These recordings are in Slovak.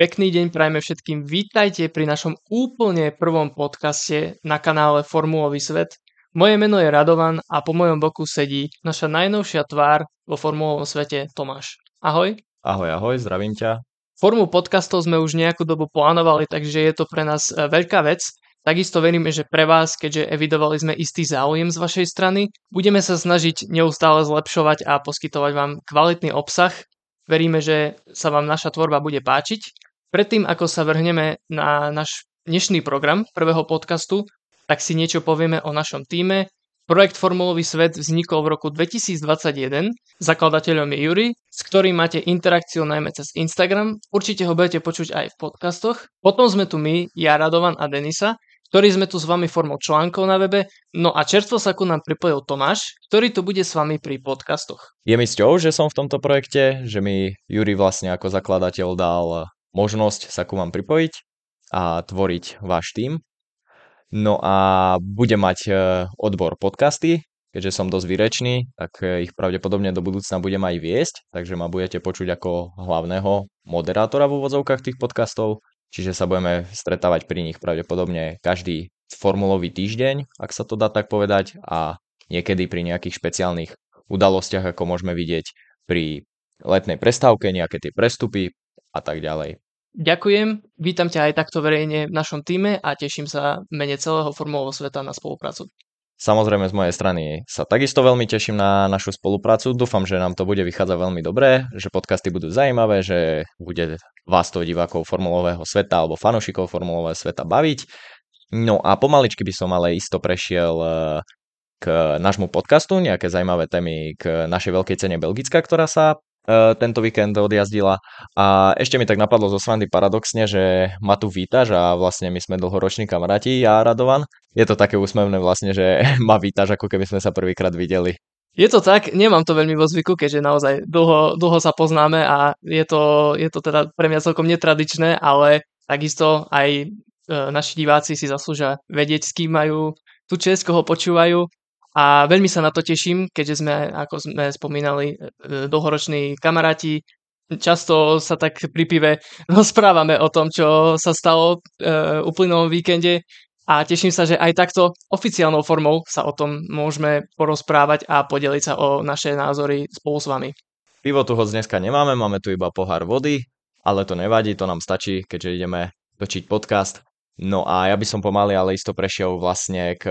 Pekný deň prajme všetkým. Vítajte pri našom úplne prvom podcaste na kanále Formulový svet. Moje meno je Radovan a po mojom boku sedí naša najnovšia tvár vo formulovom svete Tomáš. Ahoj. Ahoj, ahoj, zdravím ťa. Formu podcastov sme už nejakú dobu plánovali, takže je to pre nás e, veľká vec. Takisto veríme, že pre vás, keďže evidovali sme istý záujem z vašej strany, budeme sa snažiť neustále zlepšovať a poskytovať vám kvalitný obsah. Veríme, že sa vám naša tvorba bude páčiť Predtým, ako sa vrhneme na náš dnešný program prvého podcastu, tak si niečo povieme o našom týme. Projekt Formulový svet vznikol v roku 2021. Zakladateľom je Juri, s ktorým máte interakciu najmä cez Instagram. Určite ho budete počuť aj v podcastoch. Potom sme tu my, ja, Radovan a Denisa, ktorí sme tu s vami formou článkov na webe. No a čerstvo sa ku nám pripojil Tomáš, ktorý tu bude s vami pri podcastoch. Je mi cťou, že som v tomto projekte, že mi Juri vlastne ako zakladateľ dal možnosť sa ku vám pripojiť a tvoriť váš tým. No a budem mať e, odbor podcasty, keďže som dosť výrečný, tak e, ich pravdepodobne do budúcna budem aj viesť, takže ma budete počuť ako hlavného moderátora v úvodzovkách tých podcastov, čiže sa budeme stretávať pri nich pravdepodobne každý formulový týždeň, ak sa to dá tak povedať, a niekedy pri nejakých špeciálnych udalostiach, ako môžeme vidieť pri letnej prestávke, nejaké tie prestupy, a tak ďalej. Ďakujem, vítam ťa aj takto verejne v našom týme a teším sa mene celého formulového sveta na spoluprácu. Samozrejme z mojej strany sa takisto veľmi teším na našu spoluprácu. Dúfam, že nám to bude vychádzať veľmi dobre, že podcasty budú zaujímavé, že bude vás to divákov formulového sveta alebo fanošikov formulového sveta baviť. No a pomaličky by som ale isto prešiel eh, k nášmu podcastu, nejaké zaujímavé témy k našej veľkej cene Belgická, ktorá sa tento víkend odjazdila. A ešte mi tak napadlo zo srandy paradoxne, že ma tu vítaš a vlastne my sme dlhoroční kamaráti, ja a Radovan. Je to také úsmevné vlastne, že ma vítaš, ako keby sme sa prvýkrát videli. Je to tak, nemám to veľmi vo zvyku, keďže naozaj dlho, dlho sa poznáme a je to, je to teda pre mňa celkom netradičné, ale takisto aj e, naši diváci si zaslúžia vedieť, s kým majú tú čest, koho počúvajú a veľmi sa na to teším, keďže sme, ako sme spomínali, e, dlhoroční kamaráti. Často sa tak pri pive rozprávame o tom, čo sa stalo e, uplynulom víkende a teším sa, že aj takto oficiálnou formou sa o tom môžeme porozprávať a podeliť sa o naše názory spolu s vami. Pivo tu hoď dneska nemáme, máme tu iba pohár vody, ale to nevadí, to nám stačí, keďže ideme točiť podcast. No a ja by som pomaly, ale isto prešiel vlastne k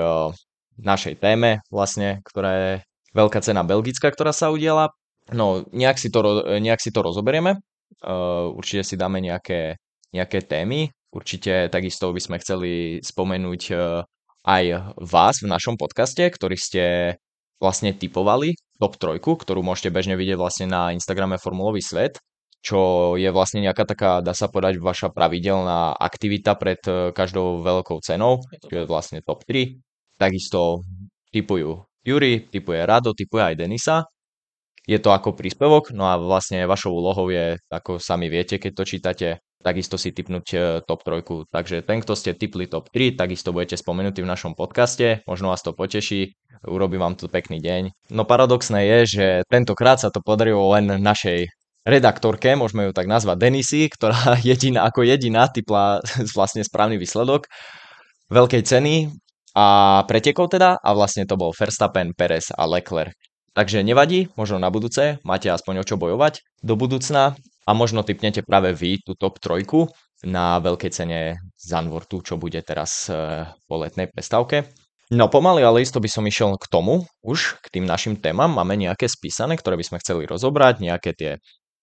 našej téme vlastne, ktorá je veľká cena Belgická, ktorá sa udiela. No, nejak si to, nejak si to rozoberieme. Uh, určite si dáme nejaké, nejaké témy. Určite takisto by sme chceli spomenúť uh, aj vás v našom podcaste, ktorý ste vlastne typovali top trojku, ktorú môžete bežne vidieť vlastne na Instagrame Formulový svet, čo je vlastne nejaká taká, dá sa povedať, vaša pravidelná aktivita pred každou veľkou cenou, čo je vlastne top 3 takisto typujú Juri, typuje Rado, typuje aj Denisa. Je to ako príspevok, no a vlastne vašou úlohou je, ako sami viete, keď to čítate, takisto si typnúť e, top trojku. Takže ten, kto ste typli top 3, takisto budete spomenutí v našom podcaste, možno vás to poteší, urobí vám tu pekný deň. No paradoxné je, že tentokrát sa to podarilo len našej redaktorke, môžeme ju tak nazvať Denisy, ktorá jediná, ako jediná typla vlastne správny výsledok veľkej ceny a pretekol teda a vlastne to bol Verstappen, Perez a Leclerc. Takže nevadí, možno na budúce máte aspoň o čo bojovať do budúcna a možno typnete práve vy tú top trojku na veľkej cene Zanvortu, čo bude teraz e, po letnej prestávke. No pomaly, ale isto by som išiel k tomu, už k tým našim témam. Máme nejaké spísané, ktoré by sme chceli rozobrať, nejaké tie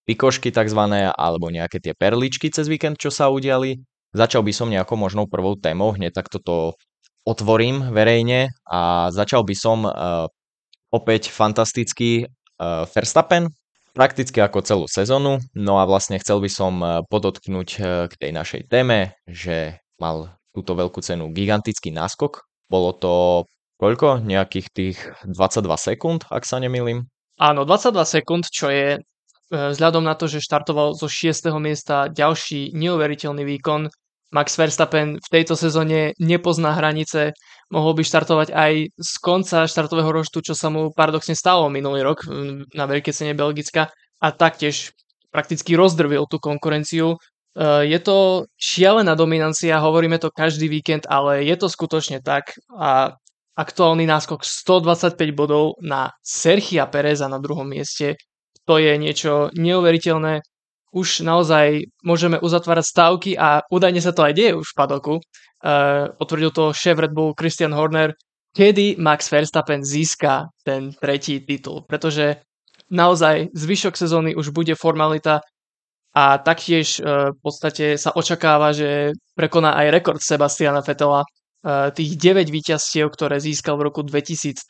pikošky takzvané, alebo nejaké tie perličky cez víkend, čo sa udiali. Začal by som nejakou možnou prvou témou, hneď tak toto otvorím verejne a začal by som uh, opäť fantastický uh, Verstappen, prakticky ako celú sezónu. No a vlastne chcel by som uh, podotknúť k tej našej téme, že mal túto veľkú cenu gigantický náskok. Bolo to koľko? Nejakých tých 22 sekúnd, ak sa nemýlim. Áno, 22 sekúnd, čo je vzhľadom na to, že štartoval zo 6. miesta ďalší neuveriteľný výkon, Max Verstappen v tejto sezóne nepozná hranice, mohol by štartovať aj z konca štartového roštu, čo sa mu paradoxne stalo minulý rok na veľkej cene Belgická a taktiež prakticky rozdrvil tú konkurenciu. je to šialená dominancia, hovoríme to každý víkend, ale je to skutočne tak a aktuálny náskok 125 bodov na Sergia Pereza na druhom mieste, to je niečo neuveriteľné. Už naozaj môžeme uzatvárať stávky a údajne sa to aj deje už v padoku. Uh, potvrdil to šéf Red Bull Christian Horner, kedy Max Verstappen získa ten tretí titul, pretože naozaj zvyšok sezóny už bude formalita a taktiež uh, v podstate sa očakáva, že prekoná aj rekord Sebastiana Vettela uh, tých 9 víťazstiev, ktoré získal v roku 2013.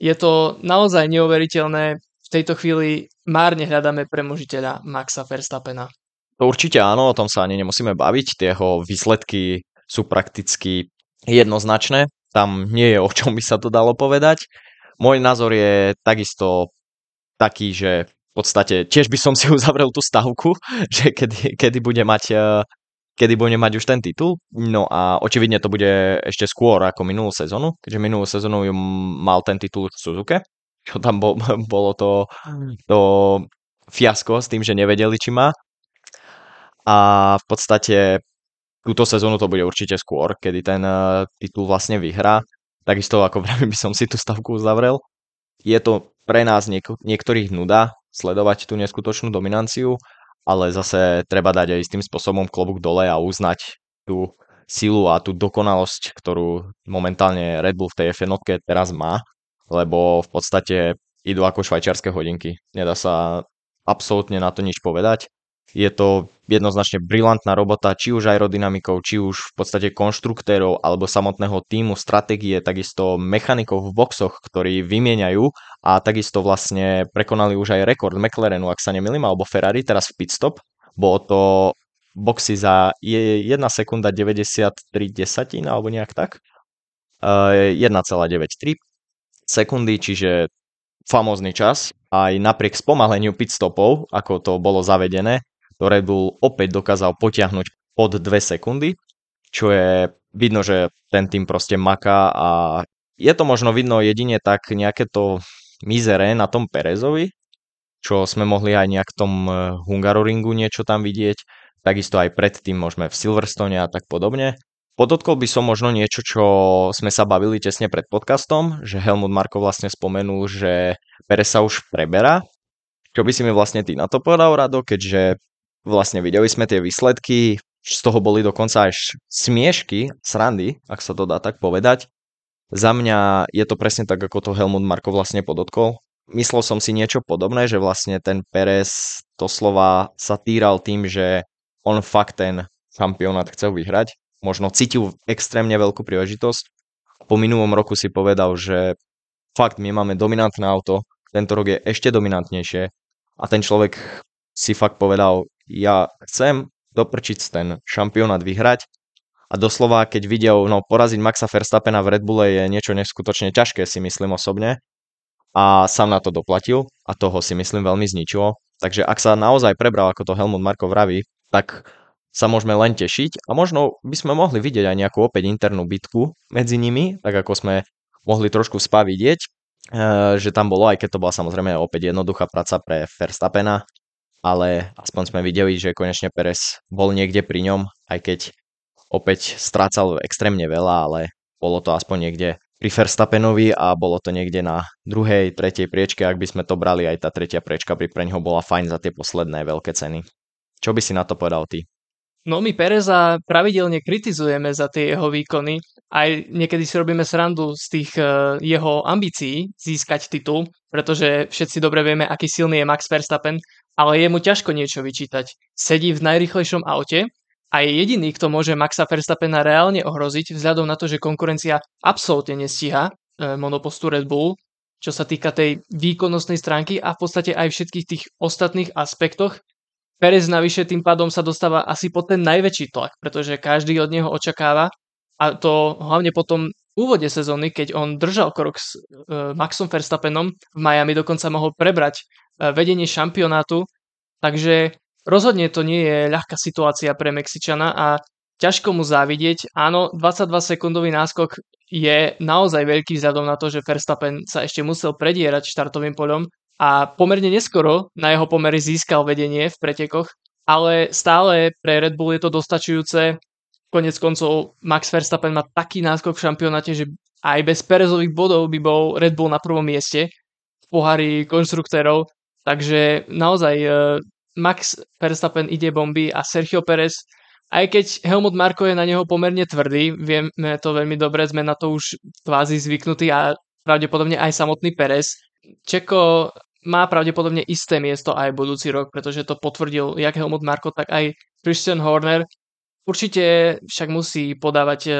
Je to naozaj neuveriteľné. V tejto chvíli márne hľadáme premožiteľa Maxa Verstappena. To určite áno, o tom sa ani nemusíme baviť. Jeho výsledky sú prakticky jednoznačné. Tam nie je o čom by sa to dalo povedať. Môj názor je takisto taký, že v podstate tiež by som si uzavrel tú stavku, že kedy, kedy bude mať e, kedy bude mať už ten titul. No a očividne to bude ešte skôr ako minulú sezónu, keďže minulú sezónu mal ten titul v Suzuke, čo tam bol, bolo to, to fiasko s tým, že nevedeli, či má. A v podstate túto sezónu to bude určite skôr, kedy ten uh, titul vlastne vyhrá. Takisto ako vravím, by som si tú stavku uzavrel. Je to pre nás niek- niektorých nuda sledovať tú neskutočnú dominanciu, ale zase treba dať aj istým spôsobom klobúk dole a uznať tú silu a tú dokonalosť, ktorú momentálne Red Bull v tej F1 teraz má, lebo v podstate idú ako švajčiarske hodinky. Nedá sa absolútne na to nič povedať je to jednoznačne brilantná robota, či už aerodynamikov, či už v podstate konštruktérov alebo samotného týmu, stratégie, takisto mechanikov v boxoch, ktorí vymieňajú a takisto vlastne prekonali už aj rekord McLarenu, ak sa nemýlim, alebo Ferrari teraz v pitstop. Bolo to boxy za 1 sekunda 93 desatín alebo nejak tak. 1,93 sekundy, čiže famózny čas. Aj napriek spomaleniu pitstopov, ako to bolo zavedené, to Red Bull opäť dokázal potiahnuť pod 2 sekundy, čo je vidno, že ten tým proste maká a je to možno vidno jedine tak nejaké to mizere na tom Perezovi, čo sme mohli aj nejak v tom e, Hungaroringu niečo tam vidieť, takisto aj predtým môžeme v Silverstone a tak podobne. Podotkol by som možno niečo, čo sme sa bavili tesne pred podcastom, že Helmut Marko vlastne spomenul, že Perez sa už preberá. Čo by si mi vlastne ty na to povedal, Rado, keďže vlastne videli sme tie výsledky, z toho boli dokonca až smiešky, srandy, ak sa to dá tak povedať. Za mňa je to presne tak, ako to Helmut Marko vlastne podotkol. Myslel som si niečo podobné, že vlastne ten Perez slova sa týral tým, že on fakt ten šampionát chcel vyhrať. Možno cítil extrémne veľkú príležitosť. Po minulom roku si povedal, že fakt my máme dominantné auto, tento rok je ešte dominantnejšie a ten človek si fakt povedal, ja chcem doprčiť ten šampionát vyhrať a doslova, keď videl, no poraziť Maxa Verstappena v Red Bulle je niečo neskutočne ťažké, si myslím osobne. A sám na to doplatil a toho si myslím veľmi zničilo. Takže ak sa naozaj prebral, ako to Helmut Marko vraví, tak sa môžeme len tešiť a možno by sme mohli vidieť aj nejakú opäť internú bitku medzi nimi, tak ako sme mohli trošku spa vidieť, eh, že tam bolo, aj keď to bola samozrejme opäť jednoduchá práca pre Verstappena, ale aspoň sme videli, že konečne Perez bol niekde pri ňom, aj keď opäť strácal extrémne veľa, ale bolo to aspoň niekde pri Verstappenovi a bolo to niekde na druhej, tretej priečke, ak by sme to brali, aj tá tretia priečka by pre neho bola fajn za tie posledné veľké ceny. Čo by si na to povedal ty? No my Pereza pravidelne kritizujeme za tie jeho výkony. Aj niekedy si robíme srandu z tých uh, jeho ambícií získať titul, pretože všetci dobre vieme, aký silný je Max Verstappen ale je mu ťažko niečo vyčítať. Sedí v najrychlejšom aute a je jediný, kto môže Maxa Verstappena reálne ohroziť vzhľadom na to, že konkurencia absolútne nestíha e, monopostu Red Bull, čo sa týka tej výkonnostnej stránky a v podstate aj všetkých tých ostatných aspektoch. Perez navyše tým pádom sa dostáva asi pod ten najväčší tlak, pretože každý od neho očakáva a to hlavne potom v úvode sezóny, keď on držal krok s e, Maxom Verstappenom, v Miami dokonca mohol prebrať E, vedenie šampionátu, takže rozhodne to nie je ľahká situácia pre Mexičana a ťažko mu závidieť. Áno, 22 sekundový náskok je naozaj veľký vzhľadom na to, že Verstappen sa ešte musel predierať štartovým poľom a pomerne neskoro na jeho pomery získal vedenie v pretekoch ale stále pre Red Bull je to dostačujúce. Konec koncov Max Verstappen má taký náskok v šampionáte, že aj bez Perezových bodov by bol Red Bull na prvom mieste v pohári konštruktérov. Takže naozaj e, Max Verstappen ide bomby a Sergio Perez, aj keď Helmut Marko je na neho pomerne tvrdý, vieme to veľmi dobre, sme na to už kvázi zvyknutí a pravdepodobne aj samotný Perez. Čeko má pravdepodobne isté miesto aj budúci rok, pretože to potvrdil jak Helmut Marko, tak aj Christian Horner. Určite však musí podávať e,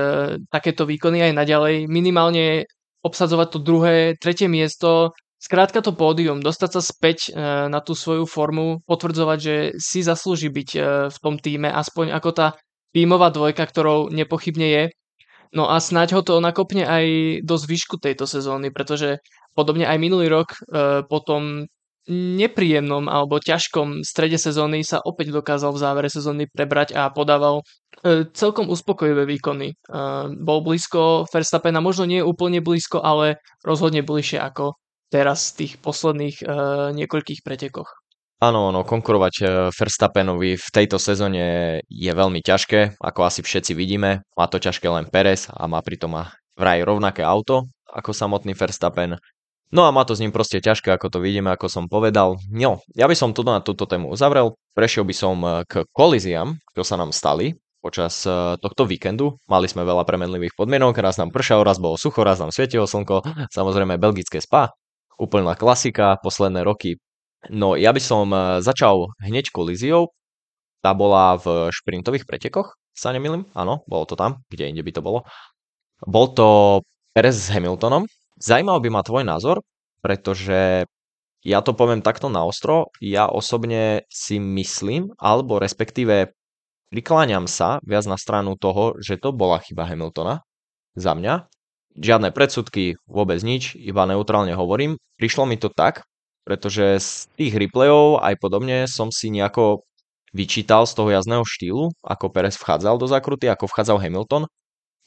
takéto výkony aj naďalej, minimálne obsadzovať to druhé, tretie miesto, skrátka to pódium, dostať sa späť e, na tú svoju formu, potvrdzovať, že si zaslúži byť e, v tom týme, aspoň ako tá tímová dvojka, ktorou nepochybne je. No a snáď ho to nakopne aj do zvyšku tejto sezóny, pretože podobne aj minulý rok e, po tom nepríjemnom alebo ťažkom strede sezóny sa opäť dokázal v závere sezóny prebrať a podával e, celkom uspokojivé výkony. E, bol blízko Verstappena, možno nie úplne blízko, ale rozhodne bližšie ako teraz v tých posledných niekoľkých pretekoch. Áno, no, konkurovať Verstappenovi v tejto sezóne je veľmi ťažké, ako asi všetci vidíme. Má to ťažké len Perez a má pritom vraj rovnaké auto ako samotný Verstappen. No a má to s ním proste ťažké, ako to vidíme, ako som povedal. No, ja by som tu na túto tému uzavrel, prešiel by som eh, k kolíziám, čo sa nám stali počas eh, tohto víkendu. Mali sme veľa premenlivých podmienok, raz nám pršalo, raz bolo sucho, raz nám svietilo slnko, samozrejme belgické spa, úplná klasika, posledné roky. No ja by som eh, začal hneď kolíziou, tá bola v šprintových pretekoch, sa nemýlim, áno, bolo to tam, kde inde by to bolo. Bol to Perez s Hamiltonom, Zajímal by ma tvoj názor, pretože ja to poviem takto na ostro, ja osobne si myslím, alebo respektíve prikláňam sa viac na stranu toho, že to bola chyba Hamiltona za mňa. Žiadne predsudky, vôbec nič, iba neutrálne hovorím. Prišlo mi to tak, pretože z tých replayov aj podobne som si nejako vyčítal z toho jazdného štýlu, ako Perez vchádzal do zakruty, ako vchádzal Hamilton.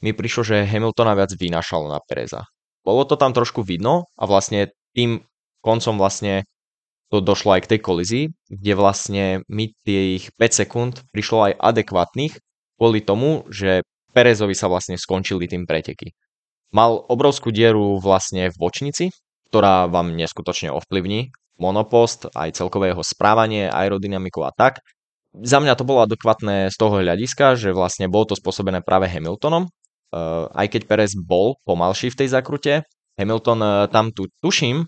Mi prišlo, že Hamiltona viac vynašal na Pereza bolo to tam trošku vidno a vlastne tým koncom vlastne to došlo aj k tej kolízii, kde vlastne mi tých 5 sekúnd prišlo aj adekvátnych kvôli tomu, že Perezovi sa vlastne skončili tým preteky. Mal obrovskú dieru vlastne v bočnici, ktorá vám neskutočne ovplyvní monopost, aj celkové jeho správanie, aerodynamiku a tak. Za mňa to bolo adekvátne z toho hľadiska, že vlastne bolo to spôsobené práve Hamiltonom, aj keď Perez bol pomalší v tej zakrute, Hamilton eh, tam tu tuším,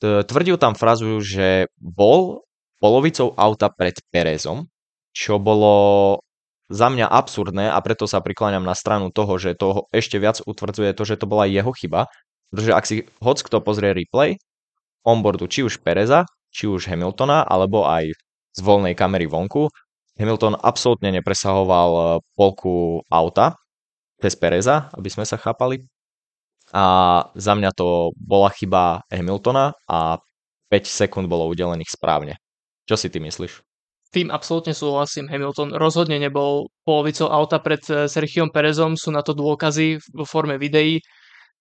tvrdil tam frazu, že bol polovicou auta pred Perezom, čo bolo za mňa absurdné a preto sa prikláňam na stranu toho, že to ešte viac utvrdzuje to, že to bola jeho chyba, pretože ak si hoc kto pozrie replay onboardu či už Pereza, či už Hamiltona, alebo aj z voľnej kamery vonku, Hamilton absolútne nepresahoval eh, polku auta, bez Pereza, aby sme sa chápali. A za mňa to bola chyba Hamiltona a 5 sekúnd bolo udelených správne. Čo si ty myslíš? Tým absolútne súhlasím. Hamilton rozhodne nebol polovicou auta pred eh, Sergiom Perezom, sú na to dôkazy vo forme videí.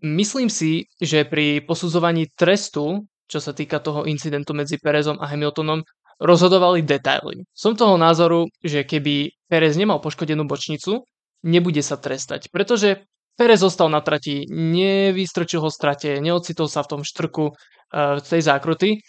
Myslím si, že pri posudzovaní trestu, čo sa týka toho incidentu medzi Perezom a Hamiltonom, rozhodovali detaily. Som toho názoru, že keby Perez nemal poškodenú bočnicu, nebude sa trestať, pretože Perez zostal na trati, nevystrčil ho strate, neocitol sa v tom štrku uh, tej zákruty.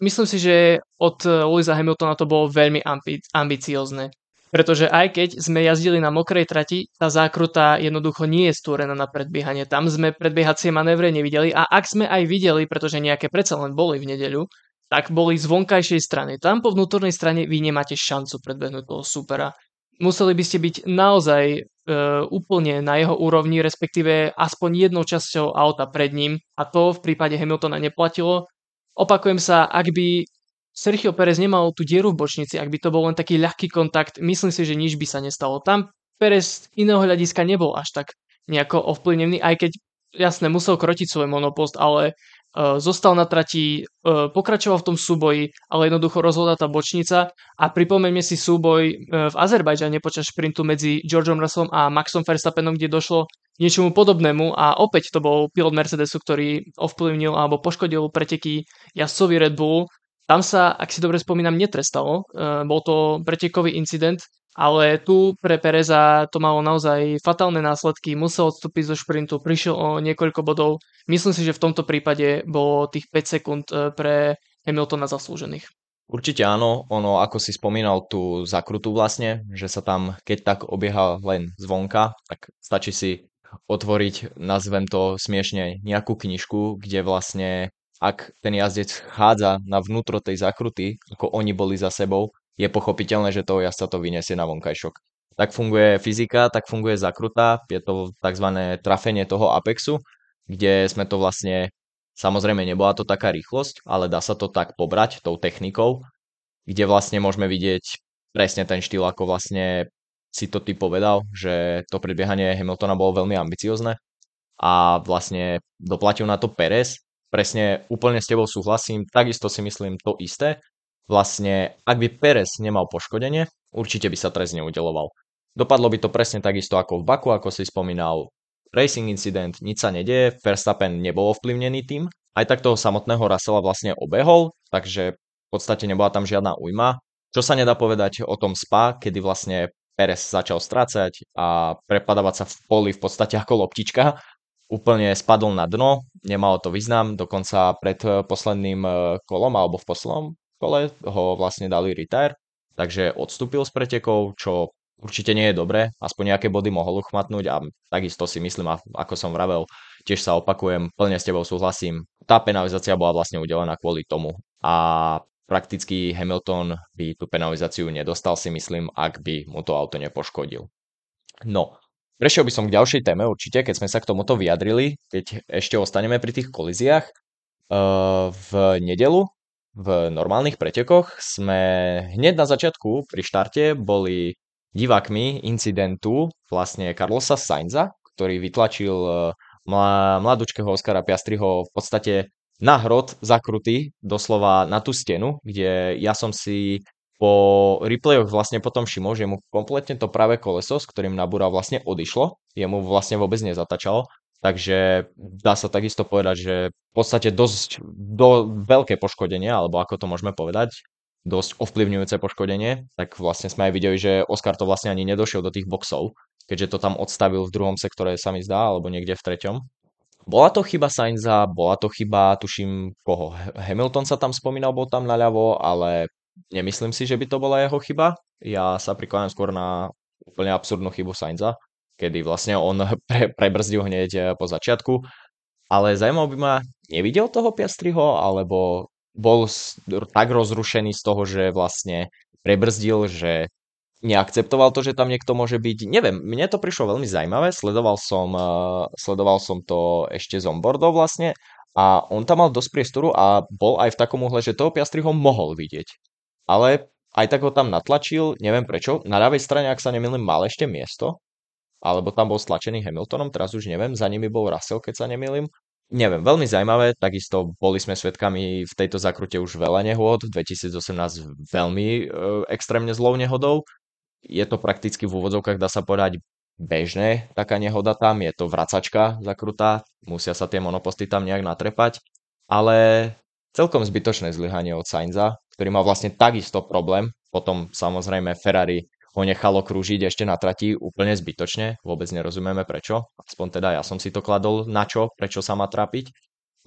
Myslím si, že od Louisa Hamiltona to bolo veľmi ambi- ambiciozne. Pretože aj keď sme jazdili na mokrej trati, tá zákruta jednoducho nie je stúrená na predbiehanie. Tam sme predbiehacie manévre nevideli a ak sme aj videli, pretože nejaké predsa len boli v nedeľu, tak boli z vonkajšej strany. Tam po vnútornej strane vy nemáte šancu predbehnúť toho supera. Museli by ste byť naozaj úplne na jeho úrovni, respektíve aspoň jednou časťou auta pred ním a to v prípade Hamiltona neplatilo. Opakujem sa, ak by Sergio Perez nemal tú dieru v bočnici, ak by to bol len taký ľahký kontakt, myslím si, že nič by sa nestalo. Tam Perez iného hľadiska nebol až tak nejako ovplyvnený, aj keď jasne musel krotiť svoj monopost, ale zostal na trati, eh, pokračoval v tom súboji, ale jednoducho rozhodla tá bočnica a pripomeňme si súboj eh, v Azerbajdžane počas šprintu medzi Georgeom Russellom a Maxom Verstappenom, kde došlo k niečomu podobnému a opäť to bol pilot Mercedesu, ktorý ovplyvnil alebo poškodil preteky jazdcovi Red Bull. Tam sa, ak si dobre spomínam, netrestalo. Bol to pretekový incident, ale tu pre Pereza to malo naozaj fatálne následky. Musel odstúpiť zo šprintu, prišiel o niekoľko bodov. Myslím si, že v tomto prípade bolo tých 5 sekúnd pre Hamiltona zaslúžených. Určite áno, ono ako si spomínal tú zakrutu vlastne, že sa tam keď tak obieha len zvonka, tak stačí si otvoriť, nazvem to smiešne, nejakú knižku, kde vlastne ak ten jazdec chádza na vnútro tej zakruty, ako oni boli za sebou, je pochopiteľné, že toho jazdca to vyniesie na vonkajšok. Tak funguje fyzika, tak funguje zakruta, je to tzv. trafenie toho apexu, kde sme to vlastne Samozrejme, nebola to taká rýchlosť, ale dá sa to tak pobrať tou technikou, kde vlastne môžeme vidieť presne ten štýl, ako vlastne si to ty povedal, že to predbiehanie Hamiltona bolo veľmi ambiciozne a vlastne doplatil na to Perez. Presne úplne s tebou súhlasím, takisto si myslím to isté. Vlastne, ak by Perez nemal poškodenie, určite by sa trest neudeloval. Dopadlo by to presne takisto ako v Baku, ako si spomínal, Racing incident, nič sa nedieje, Verstappen nebol ovplyvnený tým, aj tak toho samotného Russella vlastne obehol, takže v podstate nebola tam žiadna újma. Čo sa nedá povedať o tom SPA, kedy vlastne Perez začal strácať a prepadávať sa v poli v podstate ako loptička, úplne spadol na dno, nemalo to význam, dokonca pred posledným eh, kolom alebo v poslednom kole ho vlastne dali retire, takže odstúpil z pretekov, čo určite nie je dobré, aspoň nejaké body mohol uchmatnúť a takisto si myslím, ako som vravel, tiež sa opakujem, plne s tebou súhlasím. Tá penalizácia bola vlastne udelená kvôli tomu a prakticky Hamilton by tú penalizáciu nedostal si myslím, ak by mu to auto nepoškodil. No, prešiel by som k ďalšej téme určite, keď sme sa k tomuto vyjadrili, keď ešte ostaneme pri tých kolíziách. V nedelu v normálnych pretekoch sme hneď na začiatku pri štarte boli divákmi incidentu vlastne Carlosa Sainza, ktorý vytlačil e, mladúčkého Oscara Piastriho v podstate na hrot zakrutý, doslova na tú stenu, kde ja som si po replayoch vlastne potom všimol, že mu kompletne to práve koleso, s ktorým nabúral vlastne odišlo, jemu vlastne vôbec nezatačalo, takže dá sa takisto povedať, že v podstate dosť do, veľké poškodenie, alebo ako to môžeme povedať, dosť ovplyvňujúce poškodenie, tak vlastne sme aj videli, že Oscar to vlastne ani nedošiel do tých boxov, keďže to tam odstavil v druhom sektore, sa mi zdá, alebo niekde v treťom. Bola to chyba Sainza, bola to chyba, tuším, koho? Hamilton sa tam spomínal, bol tam naľavo, ale nemyslím si, že by to bola jeho chyba. Ja sa prikláňam skôr na úplne absurdnú chybu Sainza, kedy vlastne on pre, prebrzdil hneď eh, po začiatku. Ale zaujímavé by ma, nevidel toho Piastriho, alebo bol tak rozrušený z toho, že vlastne prebrzdil, že neakceptoval to, že tam niekto môže byť. Neviem, mne to prišlo veľmi zaujímavé, sledoval som, uh, sledoval som to ešte z onboardov vlastne a on tam mal dosť priestoru a bol aj v takom uhle, že toho Piastri ho mohol vidieť. Ale aj tak ho tam natlačil, neviem prečo. Na ľavej strane, ak sa nemýlim, mal ešte miesto, alebo tam bol stlačený Hamiltonom, teraz už neviem, za nimi bol Russell, keď sa nemýlim. Neviem, veľmi zaujímavé, takisto boli sme svedkami v tejto zakrute už veľa nehôd, 2018 veľmi e, extrémne zlou nehodou, je to prakticky v úvodzovkách, dá sa povedať, bežné taká nehoda tam, je to vracačka zakrutá, musia sa tie monoposty tam nejak natrepať, ale celkom zbytočné zlyhanie od Sainza, ktorý mal vlastne takisto problém, potom samozrejme Ferrari ho nechalo krúžiť ešte na trati úplne zbytočne, vôbec nerozumieme prečo, aspoň teda ja som si to kladol na čo, prečo sa má trápiť.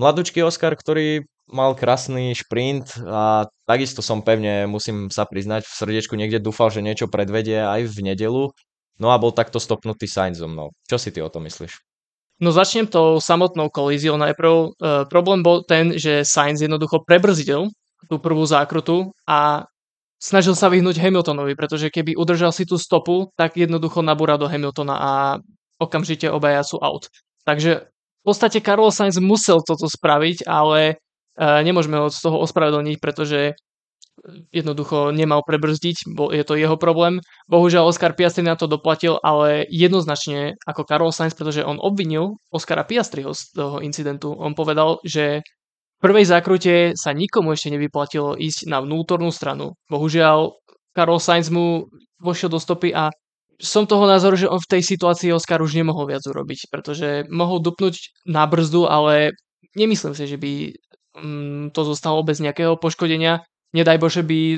Mladúčky Oscar, ktorý mal krásny šprint a takisto som pevne, musím sa priznať, v srdiečku niekde dúfal, že niečo predvedie aj v nedelu, no a bol takto stopnutý Sainzom. No. Čo si ty o tom myslíš? No začnem tou samotnou kolíziou najprv. E, problém bol ten, že Sainz jednoducho prebrzdil tú prvú zákrutu a snažil sa vyhnúť Hamiltonovi, pretože keby udržal si tú stopu, tak jednoducho nabúra do Hamiltona a okamžite obaja sú out. Takže v podstate Carlos Sainz musel toto spraviť, ale uh, nemôžeme ho z toho ospravedlniť, pretože jednoducho nemal prebrzdiť, bo je to jeho problém. Bohužiaľ Oscar Piastri na to doplatil, ale jednoznačne ako Carlos Sainz, pretože on obvinil Oscara Piastriho z toho incidentu. On povedal, že prvej zákrute sa nikomu ešte nevyplatilo ísť na vnútornú stranu. Bohužiaľ, Karol Sainz mu vošiel do stopy a som toho názoru, že on v tej situácii Oscar už nemohol viac urobiť, pretože mohol dupnúť na brzdu, ale nemyslím si, že by mm, to zostalo bez nejakého poškodenia. Nedaj Bože by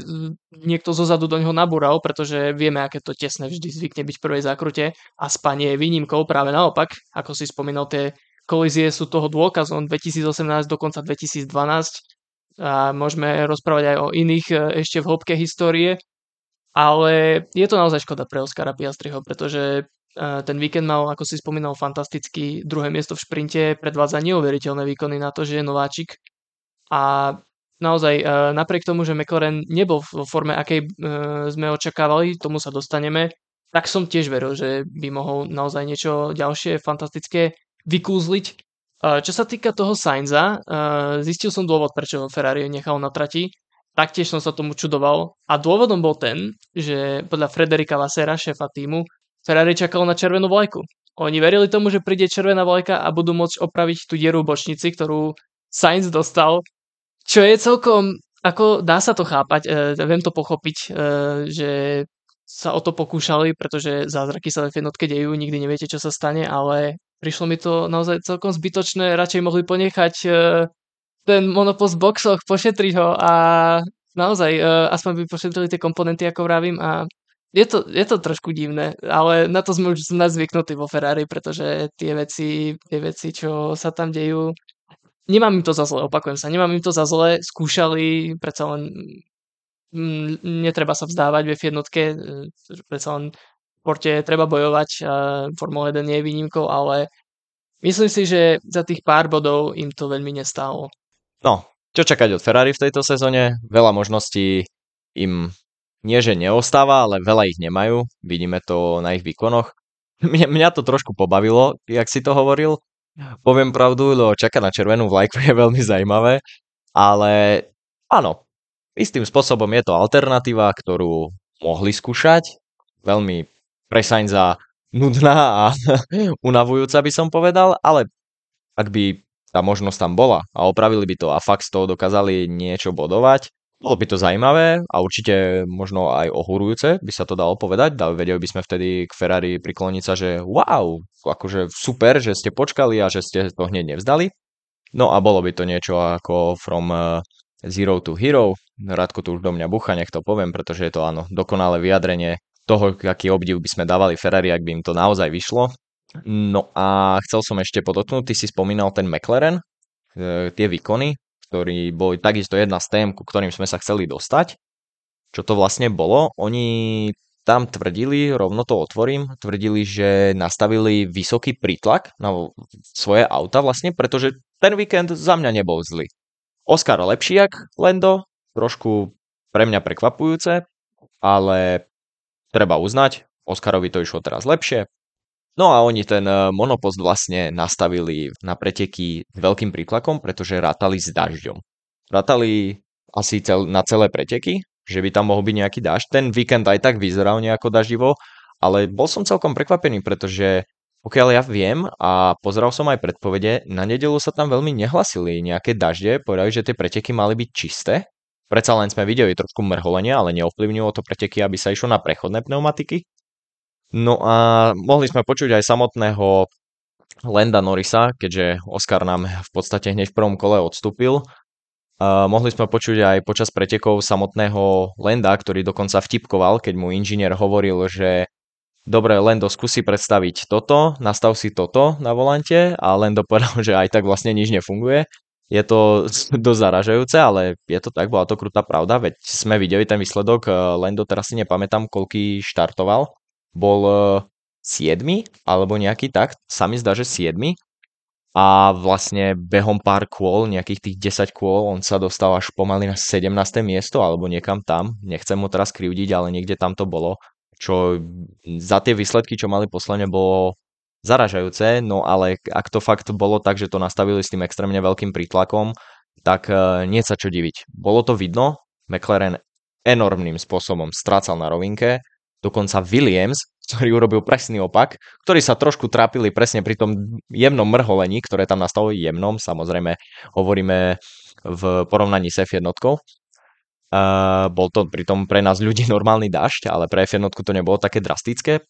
niekto zozadu do neho nabúral, pretože vieme, aké to tesné vždy zvykne byť v prvej zákrute a spanie je výnimkou, práve naopak, ako si spomínal, tie kolízie sú toho dôkazom 2018 dokonca 2012 a môžeme rozprávať aj o iných e, ešte v hĺbke histórie, ale je to naozaj škoda pre Oskara Piastriho, pretože e, ten víkend mal, ako si spomínal, fantastický druhé miesto v šprinte, predvádza neuveriteľné výkony na to, že je nováčik. A naozaj e, napriek tomu, že McLaren nebol v forme, akej sme očakávali, tomu sa dostaneme, tak som tiež veril, že by mohol naozaj niečo ďalšie fantastické vykúzliť čo sa týka toho Sainza, zistil som dôvod, prečo Ferrari nechal na trati. Taktiež som sa tomu čudoval. A dôvodom bol ten, že podľa Frederika Vassera, šéfa týmu, Ferrari čakal na červenú vlajku. Oni verili tomu, že príde červená vlajka a budú môcť opraviť tú dieru bočnici, ktorú Sainz dostal. Čo je celkom, ako dá sa to chápať, e, viem to pochopiť, e, že sa o to pokúšali, pretože zázraky sa v jednotke dejú, nikdy neviete, čo sa stane, ale prišlo mi to naozaj celkom zbytočné, radšej mohli ponechať uh, ten monopost v boxoch, pošetriť ho a naozaj uh, aspoň by pošetrili tie komponenty, ako vravím a je to, je to trošku divné, ale na to sme už sme zvyknutí vo Ferrari, pretože tie veci, tie veci, čo sa tam dejú, nemám im to za zle, opakujem sa, nemám im to za zle, skúšali, predsa len mm, netreba sa vzdávať v jednotke, e, predsa len športe treba bojovať, Formula 1 nie je výnimkou, ale myslím si, že za tých pár bodov im to veľmi nestálo. No, čo čakať od Ferrari v tejto sezóne? Veľa možností im nie, že neostáva, ale veľa ich nemajú. Vidíme to na ich výkonoch. Mňa, mňa to trošku pobavilo, jak si to hovoril. Poviem pravdu, lebo čaká na červenú vlajku je veľmi zaujímavé, ale áno, istým spôsobom je to alternatíva, ktorú mohli skúšať. Veľmi pre Sainza nudná a unavujúca by som povedal, ale ak by tá možnosť tam bola a opravili by to a fakt z toho dokázali niečo bodovať, bolo by to zaujímavé a určite možno aj ohurujúce, by sa to dalo povedať. Vedeli by sme vtedy k Ferrari prikloniť sa, že wow, akože super, že ste počkali a že ste to hneď nevzdali. No a bolo by to niečo ako from eh, zero to hero. Radko tu už do mňa bucha, nech to poviem, pretože je to áno, dokonalé vyjadrenie toho, aký obdiv by sme dávali Ferrari, ak by im to naozaj vyšlo. No a chcel som ešte podotknúť, ty si spomínal ten McLaren, e, tie výkony, ktorí boli takisto jedna z tém, ku ktorým sme sa chceli dostať. Čo to vlastne bolo? Oni tam tvrdili, rovno to otvorím, tvrdili, že nastavili vysoký prítlak na svoje auta vlastne, pretože ten víkend za mňa nebol zlý. Oscar lepší jak Lendo, trošku pre mňa prekvapujúce, ale treba uznať, Oscarovi to išlo teraz lepšie. No a oni ten eh, monopost vlastne nastavili na preteky s veľkým prítlakom, pretože rátali s dažďom. Rátali asi cel, na celé preteky, že by tam mohol byť nejaký dážď. Ten víkend aj tak vyzeral nejako daždivo, ale bol som celkom prekvapený, pretože pokiaľ ja viem a pozeral som aj predpovede, na nedelu sa tam veľmi nehlasili nejaké dažde, povedali, že tie preteky mali byť čisté, Predsa len sme videli trošku mrholenia, ale neovplyvnilo to preteky, aby sa išlo na prechodné pneumatiky. No a mohli sme počuť aj samotného Lenda Norisa, keďže Oscar nám v podstate hneď v prvom kole odstúpil. Uh, mohli sme počuť aj počas pretekov samotného Lenda, ktorý dokonca vtipkoval, keď mu inžinier hovoril, že dobre, Lendo, skúsi predstaviť toto, nastav si toto na volante a Lendo povedal, že aj tak vlastne nič nefunguje je to dosť zaražajúce, ale je to tak, bola to krutá pravda, veď sme videli ten výsledok, eh, len doteraz si nepamätám, koľký štartoval. Bol 7 eh, alebo nejaký tak, sa mi zdá, že 7 a vlastne behom pár kôl, nejakých tých 10 kôl, on sa dostal až pomaly na 17. miesto alebo niekam tam. Nechcem mu teraz krivdiť, ale niekde tam to bolo, čo za tie výsledky, čo mali posledne, bolo zaražajúce, no ale ak to fakt bolo tak, že to nastavili s tým extrémne veľkým prítlakom, tak uh, nie sa čo diviť. Bolo to vidno, McLaren enormným spôsobom strácal na rovinke, dokonca Williams, ktorý urobil presný opak, ktorí sa trošku trápili presne pri tom jemnom mrholení, ktoré tam nastalo jemnom, samozrejme hovoríme v porovnaní s F1. Uh, bol to pritom pre nás ľudí normálny dažď, ale pre F1 to nebolo také drastické.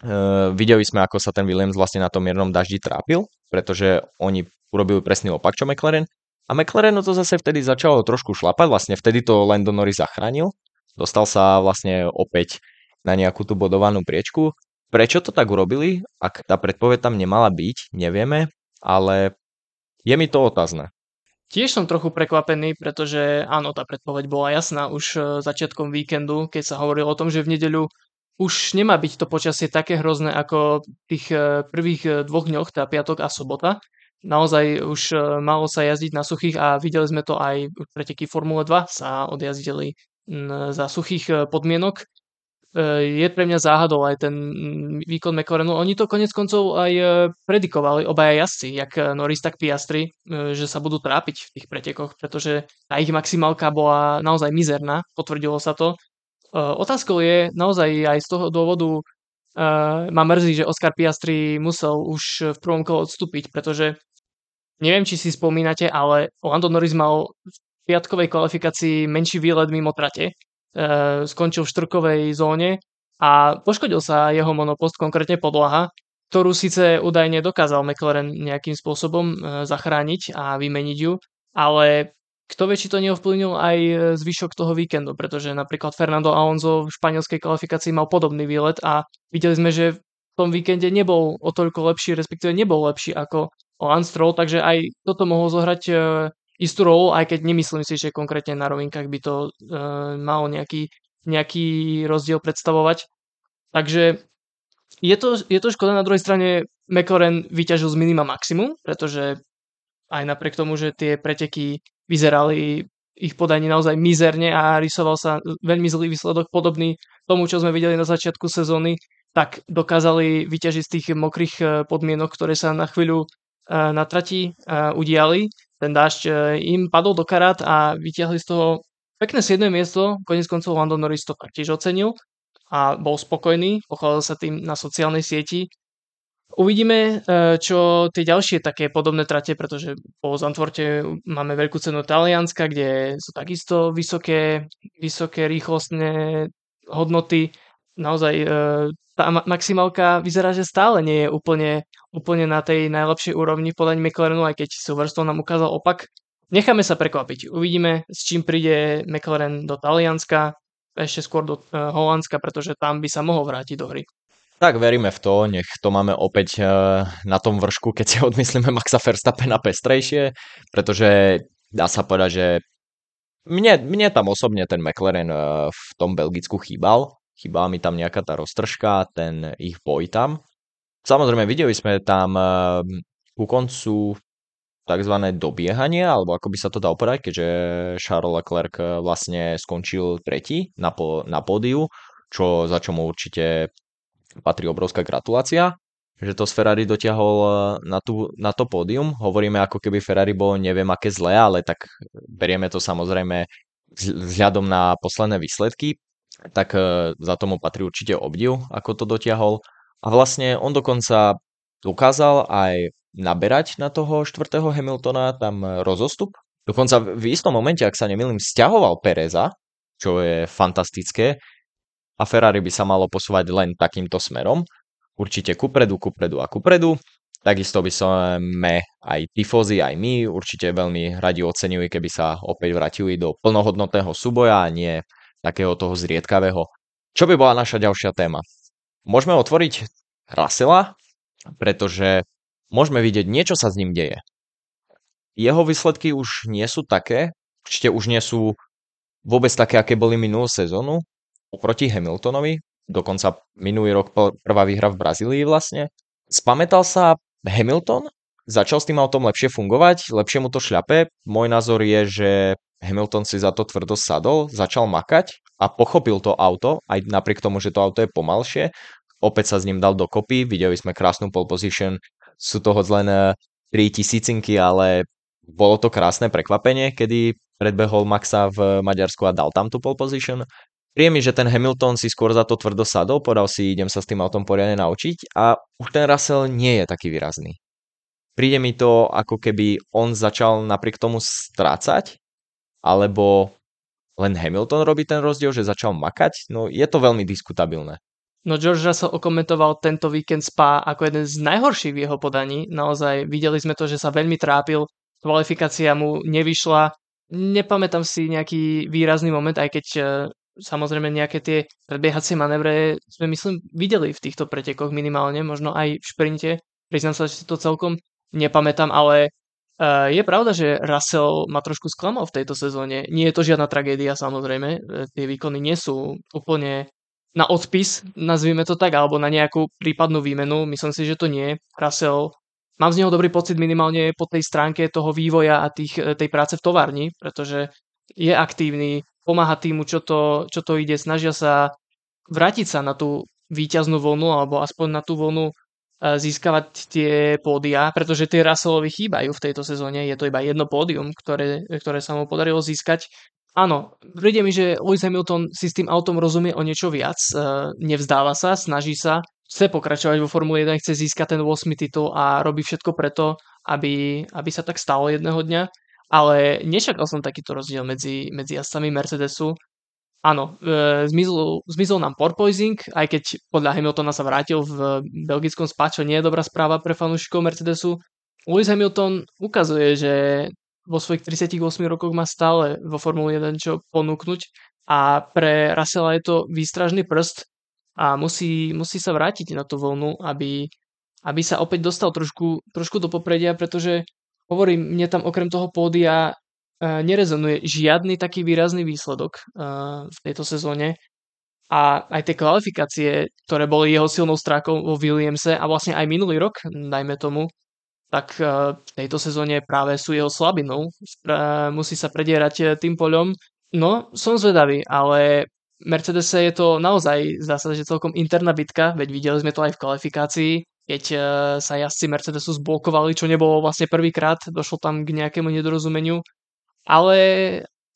Uh, videli sme, ako sa ten Williams vlastne na tom miernom daždi trápil, pretože oni urobili presný opak, čo McLaren. A McLarenu to zase vtedy začalo trošku šlapať, vlastne vtedy to Lando Norris zachránil. Dostal sa vlastne opäť na nejakú tú bodovanú priečku. Prečo to tak urobili? Ak tá predpoveď tam nemala byť, nevieme, ale je mi to otázne. Tiež som trochu prekvapený, pretože áno, tá predpoveď bola jasná už e, začiatkom víkendu, keď sa hovorilo o tom, že v nedeľu už nemá byť to počasie také hrozné ako tých e, prvých e, dvoch dňoch, tá piatok a sobota naozaj už e, malo sa jazdiť na suchých a videli sme to aj v preteky Formule 2 sa odjazdili za suchých podmienok. Je pre mňa záhadou aj ten výkon McLarenu. Oni to konec koncov aj predikovali, obaja jazdci, jak Norris, tak Piastri, že sa budú trápiť v tých pretekoch, pretože tá ich maximálka bola naozaj mizerná, potvrdilo sa to. Otázkou je naozaj aj z toho dôvodu, ma mrzí, že Oscar Piastri musel už v prvom kole odstúpiť, pretože Neviem, či si spomínate, ale Lando Norris mal v piatkovej kvalifikácii menší výlet mimo trate. E, skončil v štrkovej zóne a poškodil sa jeho monopost, konkrétne podlaha, ktorú síce údajne dokázal McLaren nejakým spôsobom zachrániť a vymeniť ju, ale kto vie, či to neovplyvnil aj zvyšok toho víkendu, pretože napríklad Fernando Alonso v španielskej kvalifikácii mal podobný výlet a videli sme, že v tom víkende nebol o toľko lepší, respektíve nebol lepší ako Lance Stroll, takže aj toto mohol zohrať uh, istú rolu, aj keď nemyslím si, že konkrétne na rovinkách by to uh, malo nejaký, nejaký rozdiel predstavovať. Takže je to, je to škoda, na druhej strane McLaren vyťažil z minima maximum, pretože aj napriek tomu, že tie preteky vyzerali ich podanie naozaj mizerne a rysoval sa veľmi zlý výsledok podobný tomu, čo sme videli na začiatku sezóny, tak dokázali vyťažiť z tých mokrých eh, podmienok, ktoré sa na chvíľu na trati udiali. Ten dážď e, im padol do karát a vytiahli z toho pekné 7. miesto. Konec koncov Lando Norris to taktiež ocenil a bol spokojný, pochválil sa tým na sociálnej sieti. Uvidíme, e, čo tie ďalšie také podobné trate, pretože po Zantvorte máme veľkú cenu Talianska, kde sú takisto vysoké, vysoké rýchlostné hodnoty. Naozaj e, tá maximálka vyzerá, že stále nie je úplne, úplne na tej najlepšej úrovni podaní McLarenu, aj keď Silverstone nám ukázal opak. Necháme sa prekvapiť. Uvidíme, s čím príde McLaren do Talianska, ešte skôr do uh, Holandska, pretože tam by sa mohol vrátiť do hry. Tak veríme v to, nech to máme opäť uh, na tom vršku, keď si odmyslíme Maxa Verstappena pestrejšie, pretože dá sa povedať, že mne, mne tam osobne ten McLaren uh, v tom Belgicku chýbal, chýbala mi tam nejaká tá roztržka, ten ich boj tam. Samozrejme, videli sme tam ehm, ku koncu tzv. dobiehanie, alebo ako by sa to dalo povedať, keďže Charles Leclerc eh, vlastne skončil tretí na, po, na pódiu, čo za čo mu určite patrí obrovská gratulácia, že to z Ferrari dotiahol eh, na, tú, na to pódium. Hovoríme ako keby Ferrari bolo neviem aké zlé, ale tak berieme to samozrejme vzhľadom na posledné výsledky tak e, za tomu patrí určite obdiv, ako to dotiahol. A vlastne on dokonca dokázal aj naberať na toho štvrtého Hamiltona tam rozostup. Dokonca v istom momente, ak sa nemýlim, stiahoval Pereza, čo je fantastické. A Ferrari by sa malo posúvať len takýmto smerom. Určite kupredu, kupredu a kupredu. Takisto by sme aj tifozy, aj my určite veľmi radi ocenili, keby sa opäť vrátili do plnohodnotného súboja a nie takého toho zriedkavého. Čo by bola naša ďalšia téma? Môžeme otvoriť Rasela, pretože môžeme vidieť, niečo sa s ním deje. Jeho výsledky už nie sú také, určite už nie sú vôbec také, aké boli minulú sezónu, oproti Hamiltonovi, dokonca minulý rok prvá výhra v Brazílii vlastne. Spametal sa Hamilton, začal s tým autom lepšie fungovať, lepšie mu to šľape. Môj názor je, že Hamilton si za to tvrdo sadol, začal makať a pochopil to auto, aj napriek tomu, že to auto je pomalšie. Opäť sa s ním dal dokopy, videli sme krásnu pole position, sú toho len 3 e, tisícinky, ale bolo to krásne prekvapenie, kedy predbehol Maxa v Maďarsku a dal tam tú pole position. Príje mi, že ten Hamilton si skôr za to tvrdo sadol, podal si, idem sa s tým autom poriadne naučiť a už ten Russell nie je taký výrazný. Príde mi to, ako keby on začal napriek tomu strácať alebo len Hamilton robí ten rozdiel, že začal makať? No je to veľmi diskutabilné. No George Russell okomentoval tento víkend Spa ako jeden z najhorších v jeho podaní. Naozaj videli sme to, že sa veľmi trápil kvalifikácia mu nevyšla. Nepamätám si nejaký výrazný moment, aj keď e, samozrejme nejaké tie predbiehacie manévre sme myslím videli v týchto pretekoch minimálne, možno aj v šprinte. Priznám sa, že si to celkom nepamätám, ale Uh, je pravda, že Russell ma trošku sklamal v tejto sezóne. Nie je to žiadna tragédia, samozrejme. E, tie výkony nie sú úplne na odpis, nazvime to tak, alebo na nejakú prípadnú výmenu. Myslím si, že to nie. Russell, mám z neho dobrý pocit minimálne po tej stránke toho vývoja a tých, e, tej práce v továrni, pretože je aktívny, pomáha týmu, čo to, čo to ide, snažia sa vrátiť sa na tú výťaznú vlnu, alebo aspoň na tú vlnu získavať tie pódia, pretože tie Russellovi chýbajú v tejto sezóne. Je to iba jedno pódium, ktoré, ktoré sa mu podarilo získať. Áno, príde mi, že Lewis Hamilton si s tým autom rozumie o niečo viac, nevzdáva sa, snaží sa, chce pokračovať vo Formule 1, chce získať ten 8 titul a robí všetko preto, aby, aby sa tak stalo jedného dňa. Ale nečakal som takýto rozdiel medzi, medzi jazdcami Mercedesu Áno, e, zmizol, zmizol nám porpoising, aj keď podľa Hamiltona sa vrátil v belgickom spa, čo nie je dobrá správa pre fanúšikov Mercedesu. Lewis Hamilton ukazuje, že vo svojich 38 rokoch má stále vo Formule 1 čo ponúknuť a pre Russella je to výstražný prst a musí, musí sa vrátiť na tú vlnu, aby, aby sa opäť dostal trošku, trošku do popredia, pretože hovorím, mne tam okrem toho pódia nerezonuje žiadny taký výrazný výsledok v tejto sezóne. A aj tie kvalifikácie, ktoré boli jeho silnou stránkou vo Williamse a vlastne aj minulý rok, dajme tomu, tak v tejto sezóne práve sú jeho slabinou. Musí sa predierať e, tým poľom. No, som zvedavý, ale Mercedes je to naozaj, zdá sa, že celkom interná bitka, veď videli sme to aj v kvalifikácii, keď e, sa jazdci Mercedesu zblokovali, čo nebolo vlastne prvýkrát, došlo tam k nejakému nedorozumeniu ale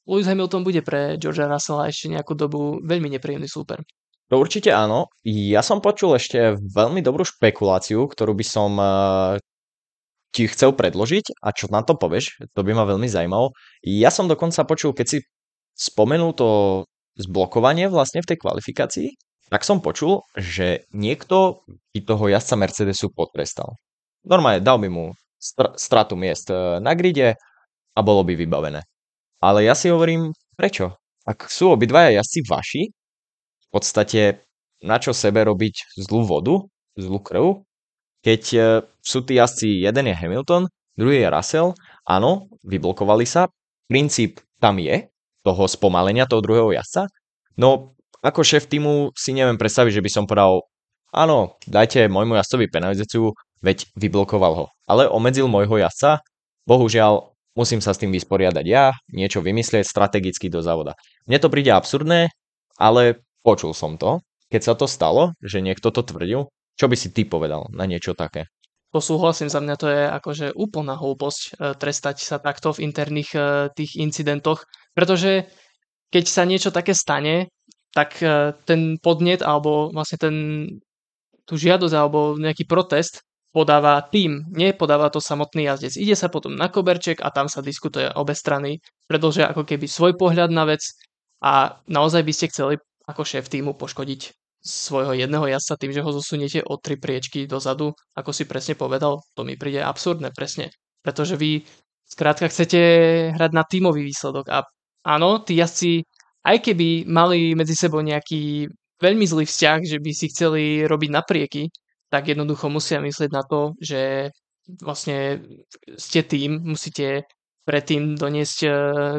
Lewis Hamilton bude pre Georgia Russella ešte nejakú dobu veľmi nepríjemný súper. To určite áno. Ja som počul ešte veľmi dobrú špekuláciu, ktorú by som uh, ti chcel predložiť a čo na to povieš, to by ma veľmi zaujímalo. Ja som dokonca počul, keď si spomenul to zblokovanie vlastne v tej kvalifikácii, tak som počul, že niekto by toho jazdca Mercedesu potrestal. Normálne dal by mu str- stratu miest e, na gride, a bolo by vybavené. Ale ja si hovorím, prečo? Ak sú obidvaja jazdci vaši, v podstate na čo sebe robiť zlú vodu, zlú krv, keď e, sú tí jazdci, jeden je Hamilton, druhý je Russell, áno, vyblokovali sa, princíp tam je, toho spomalenia toho druhého jazdca, no ako šéf týmu si neviem predstaviť, že by som povedal, áno, dajte môjmu jazdcovi penalizáciu, veď vyblokoval ho. Ale omedzil môjho jazdca, bohužiaľ musím sa s tým vysporiadať ja, niečo vymyslieť strategicky do závoda. Mne to príde absurdné, ale počul som to. Keď sa to stalo, že niekto to tvrdil, čo by si ty povedal na niečo také? To súhlasím, za mňa to je akože úplná hlúposť e, trestať sa takto v interných e, tých incidentoch, pretože keď sa niečo také stane, tak e, ten podnet alebo vlastne ten, tú žiadosť alebo nejaký protest podáva tým, nepodáva to samotný jazdec. Ide sa potom na koberček a tam sa diskutuje obe strany, predlžia ako keby svoj pohľad na vec a naozaj by ste chceli ako šéf týmu poškodiť svojho jedného jazdca tým, že ho zosuniete o tri priečky dozadu, ako si presne povedal, to mi príde absurdné presne. Pretože vy skrátka chcete hrať na tímový výsledok a áno, tí jazdci, aj keby mali medzi sebou nejaký veľmi zlý vzťah, že by si chceli robiť naprieky, tak jednoducho musia myslieť na to, že vlastne ste tým, musíte predtým doniesť e,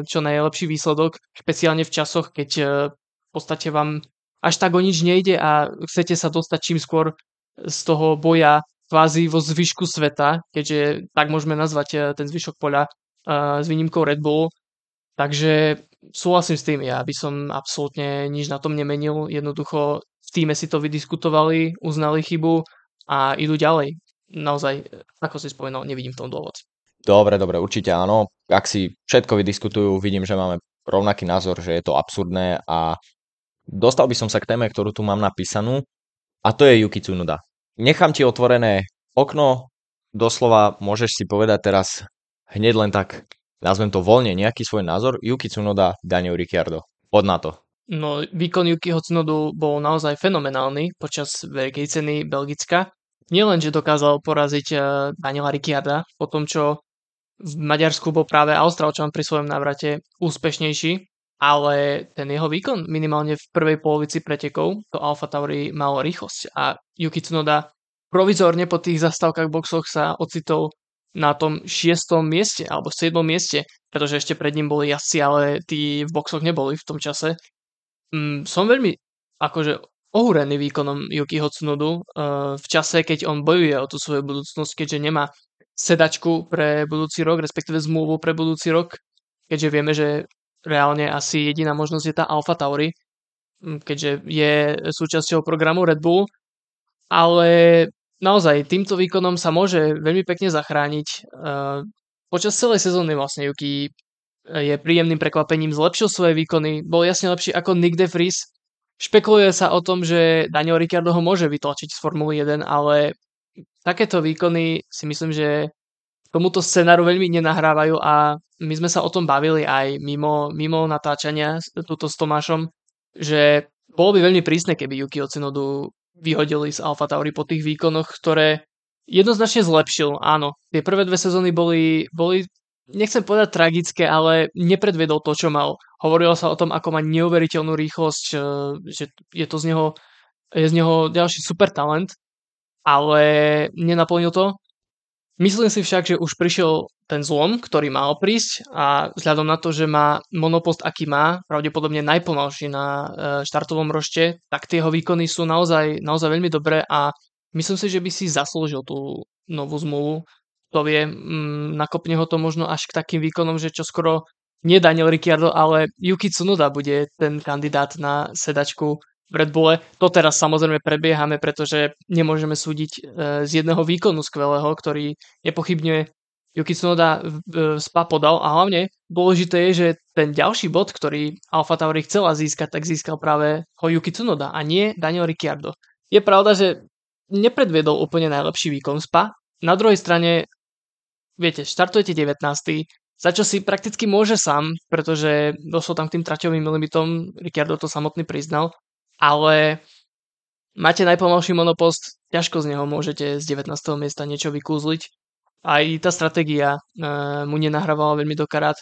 čo najlepší výsledok, špeciálne v časoch, keď e, v podstate vám až tak o nič nejde a chcete sa dostať čím skôr z toho boja kvázi vo zvyšku sveta, keďže tak môžeme nazvať e, ten zvyšok poľa s výnimkou Red Bull. Takže súhlasím s tým, ja by som absolútne nič na tom nemenil. Jednoducho v týme si to vydiskutovali, uznali chybu a idú ďalej. Naozaj, ako si spomenul, nevidím v tom dôvod. Dobre, dobre, určite áno. Ak si všetko vydiskutujú, vidím, že máme rovnaký názor, že je to absurdné a dostal by som sa k téme, ktorú tu mám napísanú a to je Yuki Tsunoda. Nechám ti otvorené okno, doslova môžeš si povedať teraz hneď len tak, nazvem to voľne, nejaký svoj názor. Yuki Tsunoda, Daniel Ricciardo. Pod na to. No, výkon Yukiho Tsunodu bol naozaj fenomenálny počas veľkej ceny Belgicka. Nielen, že dokázal poraziť uh, Daniela Ricciarda po tom, čo v Maďarsku bol práve Austrálčan pri svojom návrate úspešnejší, ale ten jeho výkon minimálne v prvej polovici pretekov to Alfa Tauri malo rýchlosť a Yuki Tsunoda provizorne po tých zastávkach boxoch sa ocitol na tom šiestom mieste alebo siedmom mieste, pretože ešte pred ním boli jazdci, ale tí v boxoch neboli v tom čase. Mm, som veľmi akože ohúrený výkonom Yukiho Tsunodu uh, v čase, keď on bojuje o tú svoju budúcnosť, keďže nemá sedačku pre budúci rok, respektíve zmluvu pre budúci rok, keďže vieme, že reálne asi jediná možnosť je tá Alfa Tauri, mm, keďže je súčasťou programu Red Bull, ale naozaj týmto výkonom sa môže veľmi pekne zachrániť. Uh, počas celej sezóny vlastne Yuki je príjemným prekvapením, zlepšil svoje výkony, bol jasne lepší ako Nick de Vries. Špekuluje sa o tom, že Daniel Ricciardo ho môže vytlačiť z Formuly 1, ale takéto výkony si myslím, že tomuto scenáru veľmi nenahrávajú a my sme sa o tom bavili aj mimo, mimo natáčania túto s Tomášom, že bolo by veľmi prísne, keby Yuki Ocinodu vyhodili z Alfa Tauri po tých výkonoch, ktoré jednoznačne zlepšil. Áno, tie prvé dve sezóny boli, boli nechcem povedať tragické, ale nepredvedol to, čo mal. Hovorilo sa o tom, ako má neuveriteľnú rýchlosť, e, že je to z neho, je z neho ďalší super talent, ale nenaplnil to. Myslím si však, že už prišiel ten zlom, ktorý mal prísť a vzhľadom na to, že má monopost, aký má, pravdepodobne najpomalší na e, štartovom rošte, tak tie jeho výkony sú naozaj, naozaj veľmi dobré a myslím si, že by si zaslúžil tú novú zmluvu. To vie, mm, nakopne ho to možno až k takým výkonom, že čo skoro nie Daniel Ricciardo, ale Yuki Tsunoda bude ten kandidát na sedačku v Red Bulle. To teraz samozrejme prebiehame, pretože nemôžeme súdiť e, z jedného výkonu skvelého, ktorý nepochybne Yuki Tsunoda spa podal a hlavne dôležité je, že ten ďalší bod, ktorý Alfa Tauri chcela získať, tak získal práve ho Yuki Tsunoda a nie Daniel Ricciardo. Je pravda, že nepredviedol úplne najlepší výkon spa. Na druhej strane, viete, štartujete 19. Za čo si prakticky môže sám, pretože došlo tam k tým traťovým limitom, Ricciardo to samotný priznal ale máte najpomalší monopost, ťažko z neho môžete z 19. miesta niečo vykúzliť. Aj tá stratégia uh, mu nenahrávala veľmi do karát.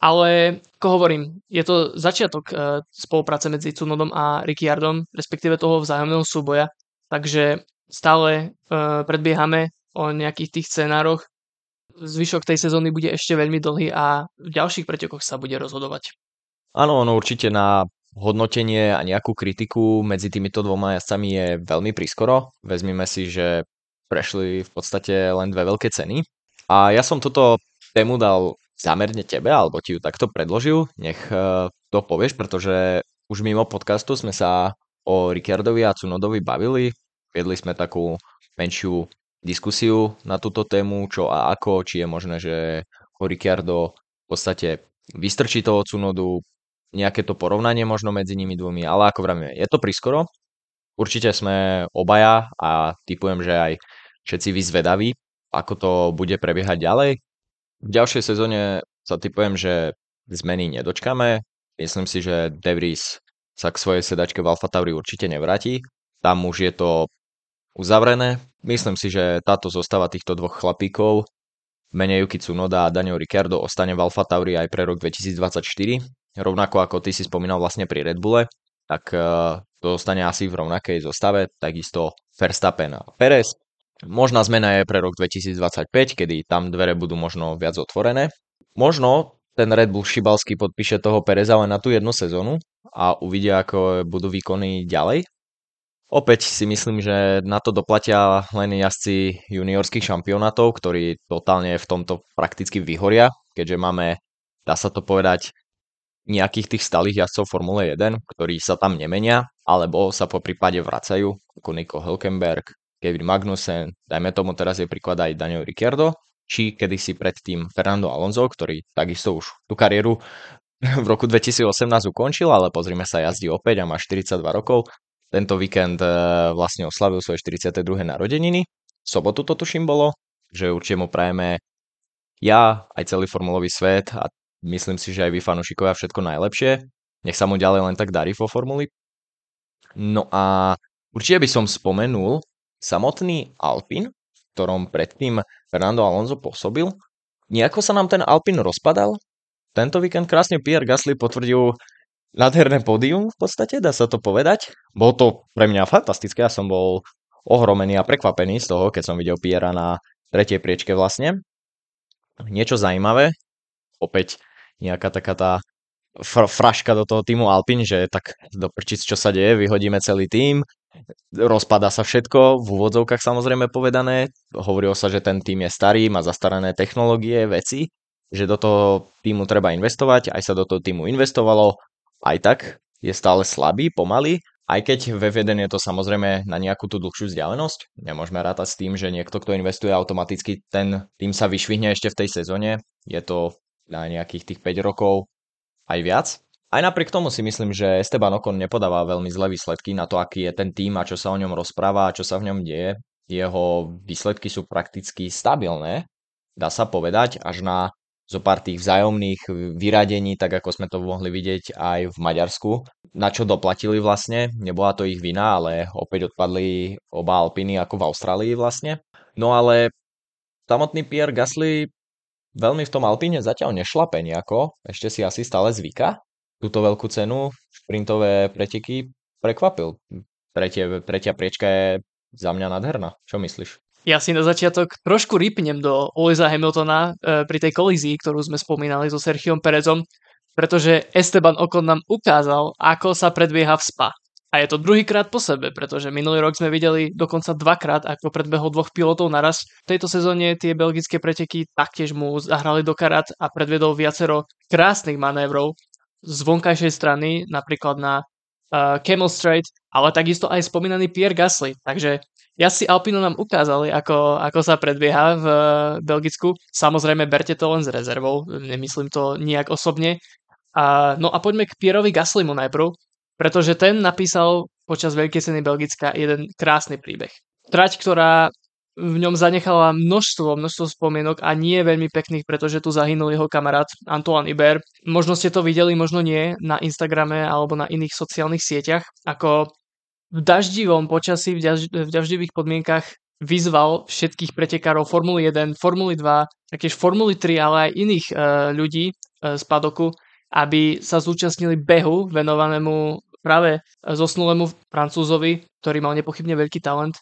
Ale, ako hovorím, je to začiatok uh, spolupráce medzi Cunodom a Ricciardom, respektíve toho vzájomného súboja. Takže stále uh, predbiehame o nejakých tých scenároch. Zvyšok tej sezóny bude ešte veľmi dlhý a v ďalších pretekoch sa bude rozhodovať. Áno, ono určite na hodnotenie a nejakú kritiku medzi týmito dvoma jazdcami je veľmi prískoro. Vezmime si, že prešli v podstate len dve veľké ceny. A ja som toto tému dal zámerne tebe, alebo ti ju takto predložil. Nech eh, to povieš, pretože už mimo podcastu sme sa o Ricciardovi a Cunodovi bavili. Viedli sme takú menšiu diskusiu na túto tému, čo a ako, či je možné, že ho Ricciardo v podstate vystrčí toho Cunodu, nejaké to porovnanie možno medzi nimi dvomi, ale ako vravíme, je to priskoro. Určite sme obaja a typujem, že aj všetci vyzvedaví, ako to bude prebiehať ďalej. V ďalšej sezóne sa typujem, že zmeny nedočkame. Myslím si, že De Vries sa k svojej sedačke v Alfa Tauri určite nevráti. Tam už je to uzavrené. Myslím si, že táto zostava týchto dvoch chlapíkov mene Yuki Tsunoda a Daniel Ricciardo ostane v Alfa Tauri aj pre rok 2024 rovnako ako ty si spomínal vlastne pri Red Bulle, tak uh, to zostane asi v rovnakej zostave, takisto Verstappen a Perez. Možná zmena je pre rok 2025, kedy tam dvere budú možno viac otvorené. Možno ten Red Bull Šibalský podpíše toho Pereza len na tú jednu sezónu a uvidia, ako budú výkony ďalej. Opäť si myslím, že na to doplatia len jazdci juniorských šampionátov, ktorí totálne v tomto prakticky vyhoria, keďže máme, dá sa to povedať, nejakých tých stálych jazdcov Formule 1, ktorí sa tam nemenia, alebo sa po prípade vracajú, ako Nico Hülkenberg, Kevin Magnussen, dajme tomu teraz je príklad aj Daniel Ricciardo, či kedysi predtým Fernando Alonso, ktorý takisto už tú kariéru v roku 2018 ukončil, ale pozrime sa, jazdí opäť a má 42 rokov. Tento víkend eh, vlastne oslavil svoje 42. narodeniny. V sobotu to tuším bolo, že určite mu prajeme ja, aj celý formulový svet a Myslím si, že aj vy fanúšikovia všetko najlepšie. Nech sa mu ďalej len tak darí vo formuli. No a určite by som spomenul samotný Alpin, v ktorom predtým Fernando Alonso pôsobil. nejako sa nám ten Alpin rozpadal. Tento víkend krásne Pierre Gasly potvrdil nádherné pódium v podstate, dá sa to povedať. Bolo to pre mňa fantastické, ja som bol ohromený a prekvapený z toho, keď som videl Piera na tretej priečke vlastne. Niečo zaujímavé, opäť nejaká taká tá fr- fraška do toho týmu Alpin, že tak do prčic, čo sa deje, vyhodíme celý tým, rozpada sa všetko, v úvodzovkách samozrejme povedané, hovorilo sa, že ten tým je starý, má zastarané technológie, veci, že do toho týmu treba investovať, aj sa do toho týmu investovalo, aj tak je stále slabý, pomaly, aj keď v F1 je to samozrejme na nejakú tú dlhšiu vzdialenosť, nemôžeme rátať s tým, že niekto, kto investuje automaticky, ten tým sa vyšvihne ešte v tej sezóne, je to na nejakých tých 5 rokov aj viac, aj napriek tomu si myslím, že Esteban Ocon nepodáva veľmi zlé výsledky na to, aký je ten tým a čo sa o ňom rozpráva a čo sa v ňom deje. Jeho výsledky sú prakticky stabilné, dá sa povedať, až na zo pár tých vzájomných vyradení, tak ako sme to mohli vidieť aj v Maďarsku, na čo doplatili vlastne. Nebola to ich vina, ale opäť odpadli oba Alpiny ako v Austrálii vlastne. No ale samotný Pierre Gasly veľmi v tom Alpíne zatiaľ nešlape nejako, ešte si asi stále zvyka túto veľkú cenu, šprintové preteky, prekvapil. Tretie, tretia priečka je za mňa nádherná. Čo myslíš? Ja si na začiatok trošku rýpnem do Louisa Hamiltona e, pri tej kolízii, ktorú sme spomínali so Sergiom Perezom, pretože Esteban Ocon nám ukázal, ako sa predbieha v spa. A je to druhýkrát po sebe, pretože minulý rok sme videli dokonca dvakrát, ako predbehol dvoch pilotov naraz. V tejto sezóne tie belgické preteky taktiež mu zahrali do karát a predvedol viacero krásnych manévrov, z vonkajšej strany, napríklad na uh, Camel Strait, ale takisto aj spomínaný Pierre Gasly. Takže si Alpino nám ukázali, ako, ako sa predbieha v uh, Belgicku. Samozrejme, berte to len s rezervou, nemyslím to nijak osobne. Uh, no a poďme k Pierovi Gaslymu najprv, pretože ten napísal počas Veľkej ceny Belgická jeden krásny príbeh. Trať, ktorá v ňom zanechala množstvo, množstvo spomienok a nie veľmi pekných, pretože tu zahynul jeho kamarát Antoine Iber. Možno ste to videli, možno nie, na Instagrame alebo na iných sociálnych sieťach, ako v daždivom počasí, v, daž- v daždivých podmienkach vyzval všetkých pretekárov Formuly 1, Formuly 2, taktiež Formuly 3, ale aj iných e, ľudí e, z padoku, aby sa zúčastnili behu venovanému práve zosnulému Francúzovi, ktorý mal nepochybne veľký talent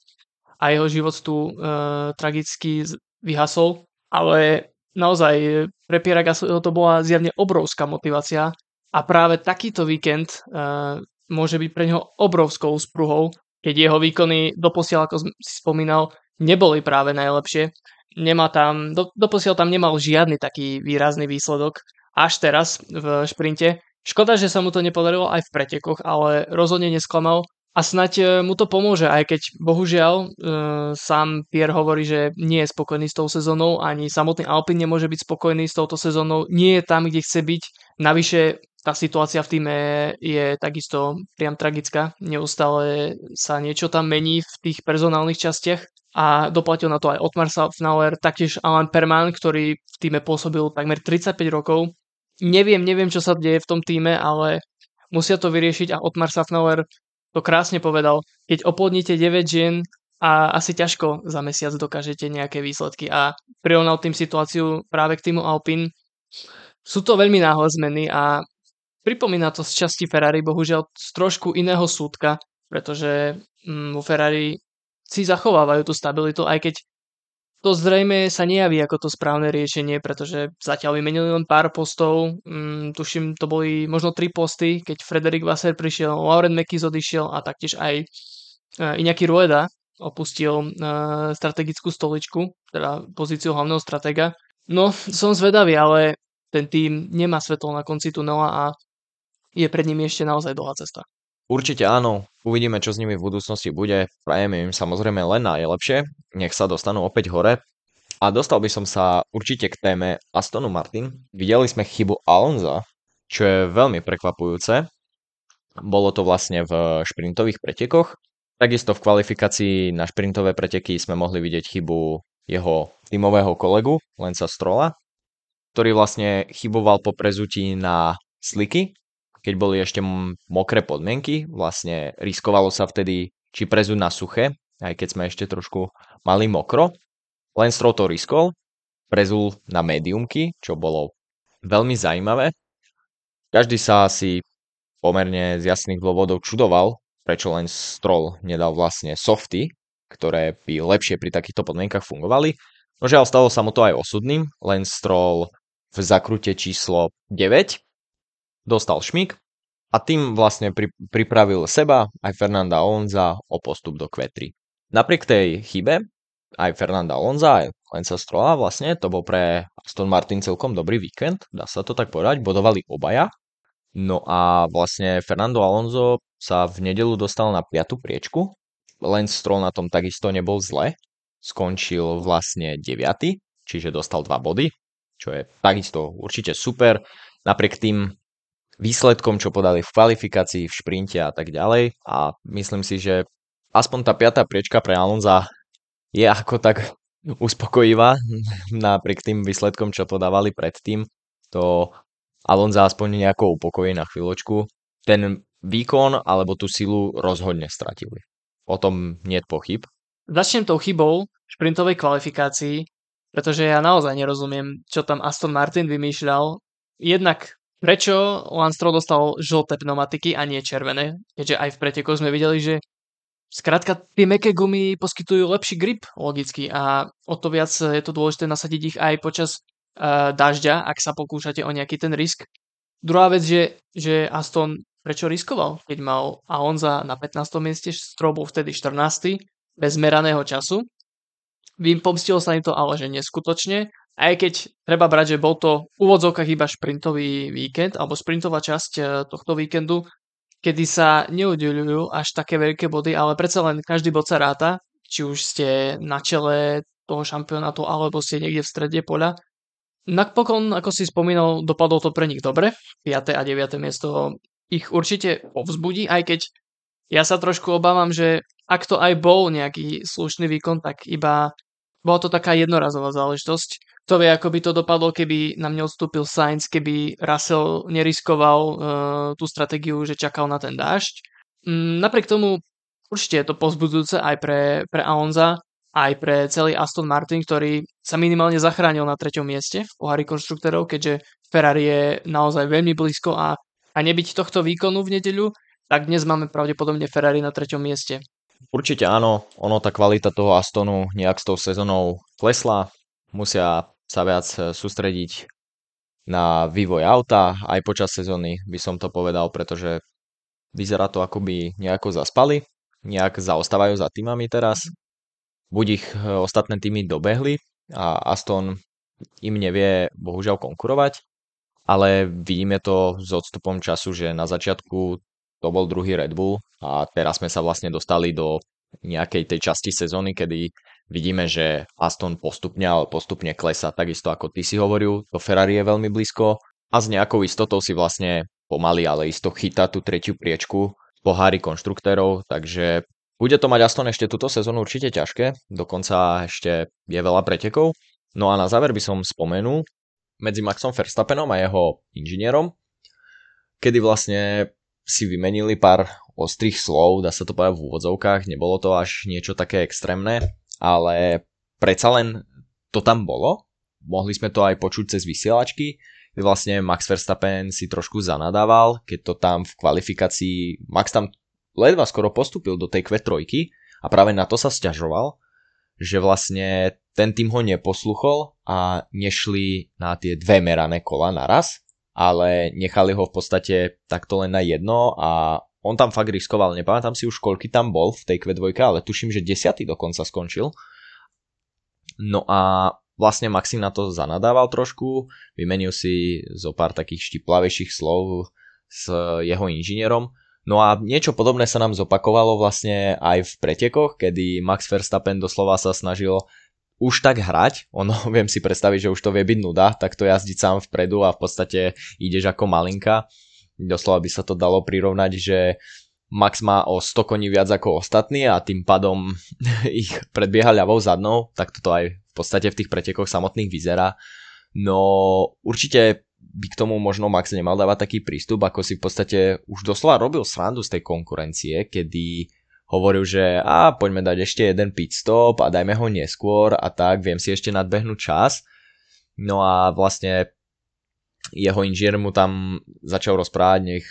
a jeho život tu uh, tragicky vyhasol, ale naozaj pre Piera Gaslyho to bola zjavne obrovská motivácia a práve takýto víkend uh, môže byť pre neho obrovskou spruhou, keď jeho výkony doposiaľ, ako si spomínal, neboli práve najlepšie. Nemá tam, do, doposiaľ tam nemal žiadny taký výrazný výsledok, až teraz v šprinte. Škoda, že sa mu to nepodarilo aj v pretekoch, ale rozhodne nesklamal a snať e, mu to pomôže, aj keď bohužiaľ e, sám Pierre hovorí, že nie je spokojný s tou sezónou, ani samotný Alpine nemôže byť spokojný s touto sezónou, nie je tam, kde chce byť. Navyše tá situácia v týme je takisto priam tragická, neustále sa niečo tam mení v tých personálnych častiach a doplatil na to aj Otmar Safnauer, taktiež Alan Perman, ktorý v týme pôsobil takmer 35 rokov. Neviem, neviem, čo sa deje v tom týme, ale musia to vyriešiť a Otmar Safnauer to krásne povedal, keď oplodníte 9 žien a asi ťažko za mesiac dokážete nejaké výsledky a prirovnal tým situáciu práve k týmu Alpine. Sú to veľmi náhle zmeny a pripomína to z časti Ferrari bohužiaľ z trošku iného súdka, pretože mm, vo Ferrari si zachovávajú tú stabilitu, aj keď to zrejme sa nejaví ako to správne riešenie, pretože zatiaľ vymenili len pár postov. Mm, tuším, to boli možno tri posty, keď Frederik Vasser prišiel, Lauren Mekiz odišiel a taktiež aj uh, Iñaki Rueda opustil uh, strategickú stoličku, teda pozíciu hlavného stratega. No, som zvedavý, ale ten tým nemá svetlo na konci tunela a je pred nimi ešte naozaj dlhá cesta. Určite áno, uvidíme, čo s nimi v budúcnosti bude. Prajeme im samozrejme len najlepšie, nech sa dostanú opäť hore. A dostal by som sa určite k téme Astonu Martin. Videli sme chybu Alonza, čo je veľmi prekvapujúce. Bolo to vlastne v šprintových pretekoch. Takisto v kvalifikácii na šprintové preteky sme mohli vidieť chybu jeho tímového kolegu, Lenca Strola, ktorý vlastne chyboval po prezutí na sliky, keď boli ešte mokré podmienky, vlastne riskovalo sa vtedy či prezúť na suché, aj keď sme ešte trošku mali mokro. Len Stroll to riskol prezul na médiumky, čo bolo veľmi zaujímavé. Každý sa asi pomerne z jasných dôvodov čudoval, prečo len Stroll nedal vlastne softy, ktoré by lepšie pri takýchto podmienkach fungovali. No žiaľ, stalo sa mu to aj osudným, len Stroll v zakrute číslo 9 dostal šmik a tým vlastne pri, pripravil seba aj Fernanda Alonza o postup do Q3. Napriek tej chybe aj Fernanda Alonza, aj Lensa Strolla vlastne, to bol pre Aston Martin celkom dobrý víkend, dá sa to tak povedať, bodovali obaja. No a vlastne Fernando Alonso sa v nedelu dostal na piatu priečku, Lance Stroll na tom takisto nebol zle, skončil vlastne 9, čiže dostal 2 body, čo je takisto určite super. Napriek tým výsledkom, čo podali v kvalifikácii, v šprinte a tak ďalej. A myslím si, že aspoň tá piatá priečka pre Alonza je ako tak uspokojivá napriek tým výsledkom, čo podávali predtým. To Alonza aspoň nejako upokojí na chvíľočku. Ten výkon alebo tú silu rozhodne stratili. O tom nie pochyb. Začnem tou chybou v šprintovej kvalifikácii, pretože ja naozaj nerozumiem, čo tam Aston Martin vymýšľal. Jednak prečo Lance Stroll dostal žlté pneumatiky a nie červené, keďže aj v pretekoch sme videli, že Skrátka, tie meké gumy poskytujú lepší grip logicky a o to viac je to dôležité nasadiť ich aj počas uh, dažďa, ak sa pokúšate o nejaký ten risk. Druhá vec, že, že Aston prečo riskoval, keď mal Alonza na 15. mieste, Stroll bol vtedy 14. bez meraného času. Pomstilo sa im to ale, že neskutočne. Aj keď treba brať, že bol to v úvodzovkách iba šprintový víkend, alebo šprintová časť eh, tohto víkendu, kedy sa neudeľujú až také veľké body, ale predsa len každý bod sa ráta, či už ste na čele toho šampionátu, alebo ste niekde v strede poľa. Napokon, ako si spomínal, dopadlo to pre nich dobre. 5. a 9. miesto ich určite povzbudí, aj keď ja sa trošku obávam, že ak to aj bol nejaký slušný výkon, tak iba bola to taká jednorazová záležitosť to vie, ako by to dopadlo, keby nám neodstúpil Sainz, keby Russell neriskoval uh, tú stratégiu, že čakal na ten dážď. Mm, napriek tomu určite je to pozbudzujúce aj pre, pre Alonza, aj pre celý Aston Martin, ktorý sa minimálne zachránil na treťom mieste v pohári konštruktorov, keďže Ferrari je naozaj veľmi blízko a, a nebyť tohto výkonu v nedeľu, tak dnes máme pravdepodobne Ferrari na treťom mieste. Určite áno, ono tá kvalita toho Astonu nejak s tou sezónou klesla, musia sa viac e, sústrediť na vývoj auta. Aj počas sezóny, by som to povedal, pretože vyzerá to ako by nejako zaspali, nejak zaostávajú za týmami teraz. Buď ich e, ostatné týmy dobehli a Aston im nevie bohužiaľ konkurovať, ale vidíme to s odstupom času, že na začiatku to bol druhý Red Bull a teraz sme sa vlastne dostali do nejakej tej časti sezóny, kedy vidíme, že Aston postupne, ale postupne klesa, takisto ako ty si hovoril, to Ferrari je veľmi blízko a s nejakou istotou si vlastne pomaly, ale isto chytá tú tretiu priečku pohári konštruktérov, takže bude to mať Aston ešte túto sezónu určite ťažké, dokonca ešte je veľa pretekov. No a na záver by som spomenul medzi Maxom Verstappenom a jeho inžinierom, kedy vlastne si vymenili pár ostrých slov, dá sa to povedať v úvodzovkách, nebolo to až niečo také extrémne, ale predsa len to tam bolo. Mohli sme to aj počuť cez vysielačky, vlastne Max Verstappen si trošku zanadával, keď to tam v kvalifikácii, Max tam ledva skoro postupil do tej Q3 a práve na to sa stiažoval, že vlastne ten tým ho neposluchol a nešli na tie dve merané kola naraz, ale nechali ho v podstate takto len na jedno a on tam fakt riskoval, nepamätám si už koľky tam bol v tej Q2, ale tuším, že desiatý dokonca skončil. No a vlastne Maxim na to zanadával trošku, vymenil si zo pár takých štiplavejších slov s jeho inžinierom. No a niečo podobné sa nám zopakovalo vlastne aj v pretekoch, kedy Max Verstappen doslova sa snažil už tak hrať, ono viem si predstaviť, že už to vie byť nuda, tak to jazdiť sám vpredu a v podstate ideš ako malinka Doslova by sa to dalo prirovnať, že Max má o 100 koní viac ako ostatní a tým pádom ich predbieha ľavou zadnou, tak toto aj v podstate v tých pretekoch samotných vyzerá. No určite by k tomu možno Max nemal dávať taký prístup, ako si v podstate už doslova robil srandu z tej konkurencie, kedy hovoril, že a poďme dať ešte jeden pit stop a dajme ho neskôr a tak, viem si ešte nadbehnúť čas No a vlastne jeho inžinier mu tam začal rozprávať, nech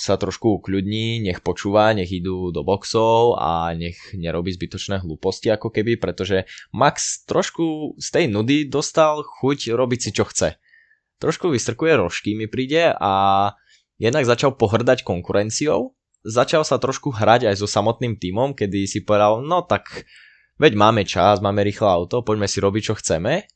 sa trošku ukľudní, nech počúva, nech idú do boxov a nech nerobí zbytočné hlúposti ako keby, pretože Max trošku z tej nudy dostal chuť robiť si čo chce. Trošku vystrkuje rožky mi príde a jednak začal pohrdať konkurenciou, začal sa trošku hrať aj so samotným týmom, kedy si povedal, no tak veď máme čas, máme rýchle auto, poďme si robiť čo chceme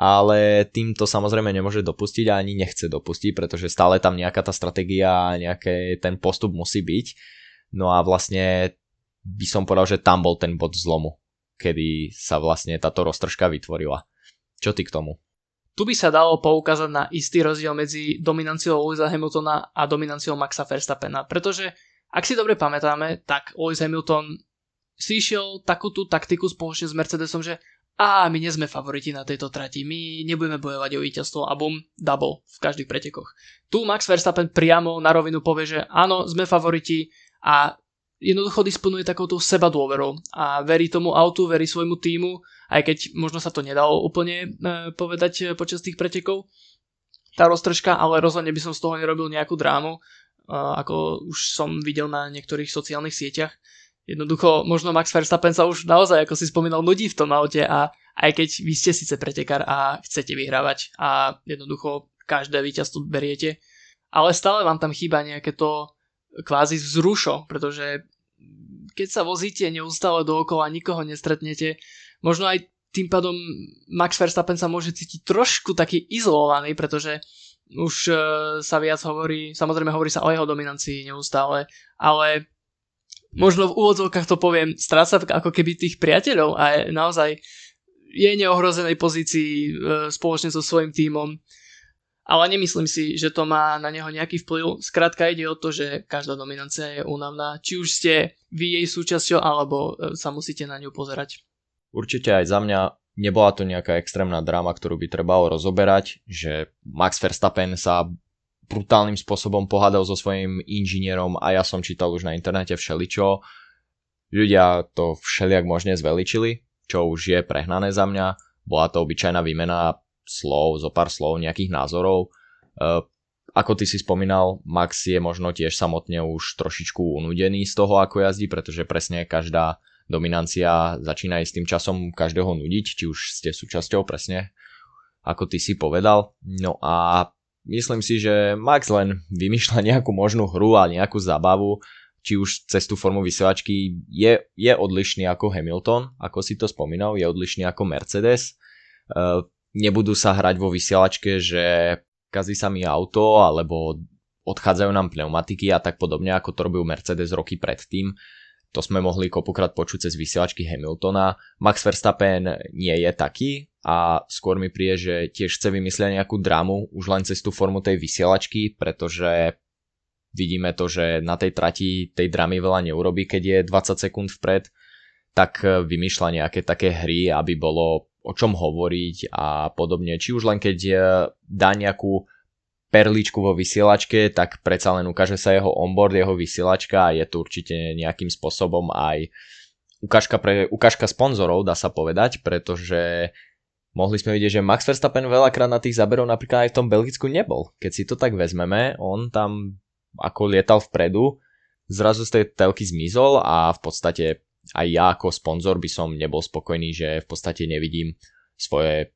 ale tým to samozrejme nemôže dopustiť a ani nechce dopustiť, pretože stále tam nejaká tá stratégia nejaký ten postup musí byť. No a vlastne by som povedal, že tam bol ten bod zlomu, kedy sa vlastne táto roztržka vytvorila. Čo ty k tomu? Tu by sa dalo poukázať na istý rozdiel medzi dominanciou Lewisa Hamiltona a dominanciou Maxa Verstappena, pretože ak si dobre pamätáme, tak Lewis Hamilton si išiel takú taktiku spoločne s Mercedesom, že a my nie sme favoriti na tejto trati, my nebudeme bojovať o víťazstvo a bum, double v každých pretekoch. Tu Max Verstappen priamo na rovinu povie, že áno, sme favoriti a jednoducho disponuje takouto seba dôverou a verí tomu autu, verí svojmu týmu, aj keď možno sa to nedalo úplne e, povedať e, počas tých pretekov, tá roztržka, ale rozhodne by som z toho nerobil nejakú drámu, ako už som videl na niektorých sociálnych sieťach jednoducho možno Max Verstappen sa už naozaj, ako si spomínal, nudí v tom aute a aj keď vy ste síce pretekár a chcete vyhrávať a jednoducho každé víťazstvo beriete, ale stále vám tam chýba nejaké to kvázi vzrušo, pretože keď sa vozíte neustále dookola, nikoho nestretnete, možno aj tým pádom Max Verstappen sa môže cítiť trošku taký izolovaný, pretože už uh, sa viac hovorí, samozrejme hovorí sa o jeho dominancii neustále, ale možno v úvodzovkách to poviem, stráca ako keby tých priateľov a je naozaj je neohrozenej pozícii e, spoločne so svojím tímom. Ale nemyslím si, že to má na neho nejaký vplyv. Skrátka ide o to, že každá dominancia je únavná. Či už ste vy jej súčasťou, alebo e, sa musíte na ňu pozerať. Určite aj za mňa nebola to nejaká extrémna dráma, ktorú by trebalo rozoberať, že Max Verstappen sa brutálnym spôsobom pohádal so svojím inžinierom a ja som čítal už na internete všeličo. Ľudia to všelijak možne zveličili, čo už je prehnané za mňa. Bola to obyčajná výmena slov, zo pár slov, nejakých názorov. Uh, ako ty si spomínal, Max je možno tiež samotne už trošičku unudený z toho, ako jazdí, pretože presne každá dominancia začína aj s tým časom každého nudiť, či už ste súčasťou presne, ako ty si povedal. No a myslím si, že Max len vymýšľa nejakú možnú hru a nejakú zábavu, či už cez tú formu vysielačky je, je odlišný ako Hamilton, ako si to spomínal, je odlišný ako Mercedes. Uh, nebudú sa hrať vo vysielačke, že kazí sa mi auto, alebo odchádzajú nám pneumatiky a tak podobne, ako to robil Mercedes roky predtým. To sme mohli kopukrát počuť cez vysielačky Hamiltona. Max Verstappen nie je taký a skôr mi príde, že tiež chce vymyslieť nejakú drámu už len cez tú formu tej vysielačky, pretože vidíme to, že na tej trati tej dramy veľa neurobí, keď je 20 sekúnd vpred, tak vymýšľa nejaké také hry, aby bolo o čom hovoriť a podobne. Či už len keď dá nejakú perličku vo vysielačke, tak predsa len ukáže sa jeho onboard, jeho vysielačka a je to určite nejakým spôsobom aj ukážka, pre, ukážka sponzorov, dá sa povedať, pretože mohli sme vidieť, že Max Verstappen veľakrát na tých záberov napríklad aj v tom Belgicku nebol. Keď si to tak vezmeme, on tam ako lietal vpredu, zrazu z tej telky zmizol a v podstate aj ja ako sponzor by som nebol spokojný, že v podstate nevidím svoje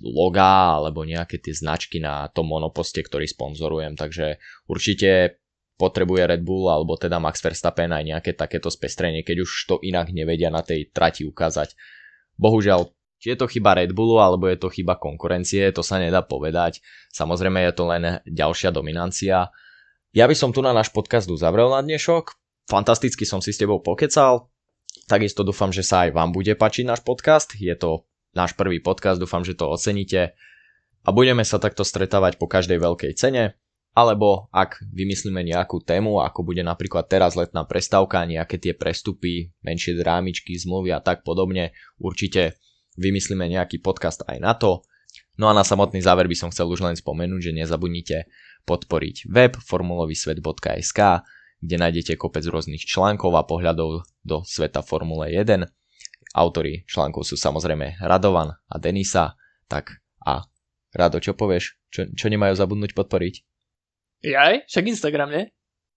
logá alebo nejaké tie značky na tom monoposte, ktorý sponzorujem, takže určite potrebuje Red Bull alebo teda Max Verstappen aj nejaké takéto spestrenie, keď už to inak nevedia na tej trati ukázať. Bohužiaľ, či je to chyba Red Bullu alebo je to chyba konkurencie, to sa nedá povedať. Samozrejme je to len ďalšia dominancia. Ja by som tu na náš podcast uzavrel na dnešok. Fantasticky som si s tebou pokecal. Takisto dúfam, že sa aj vám bude páčiť náš podcast. Je to náš prvý podcast, dúfam, že to oceníte a budeme sa takto stretávať po každej veľkej cene, alebo ak vymyslíme nejakú tému, ako bude napríklad teraz letná prestávka, nejaké tie prestupy, menšie drámičky, zmluvy a tak podobne, určite vymyslíme nejaký podcast aj na to. No a na samotný záver by som chcel už len spomenúť, že nezabudnite podporiť web formulovysvet.sk, kde nájdete kopec rôznych článkov a pohľadov do sveta Formule 1 Autori článkov sú samozrejme Radovan a Denisa, tak a Rado, čo povieš? Čo, čo nemajú zabudnúť podporiť? Jaj? Však Instagram, nie?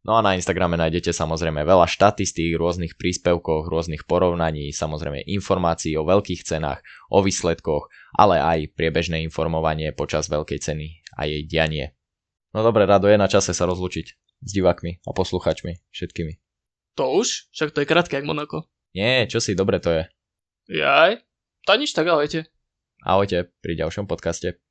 No a na Instagrame nájdete samozrejme veľa štatistík, rôznych príspevkoch, rôznych porovnaní, samozrejme informácií o veľkých cenách, o výsledkoch, ale aj priebežné informovanie počas veľkej ceny a jej dianie. No dobre, Rado, je na čase sa rozlučiť s divákmi a posluchačmi všetkými. To už? Však to je krátke, jak Monako. Nie, čo si, dobre to je. Jaj? To nič tak, ahojte. Ahojte pri ďalšom podcaste.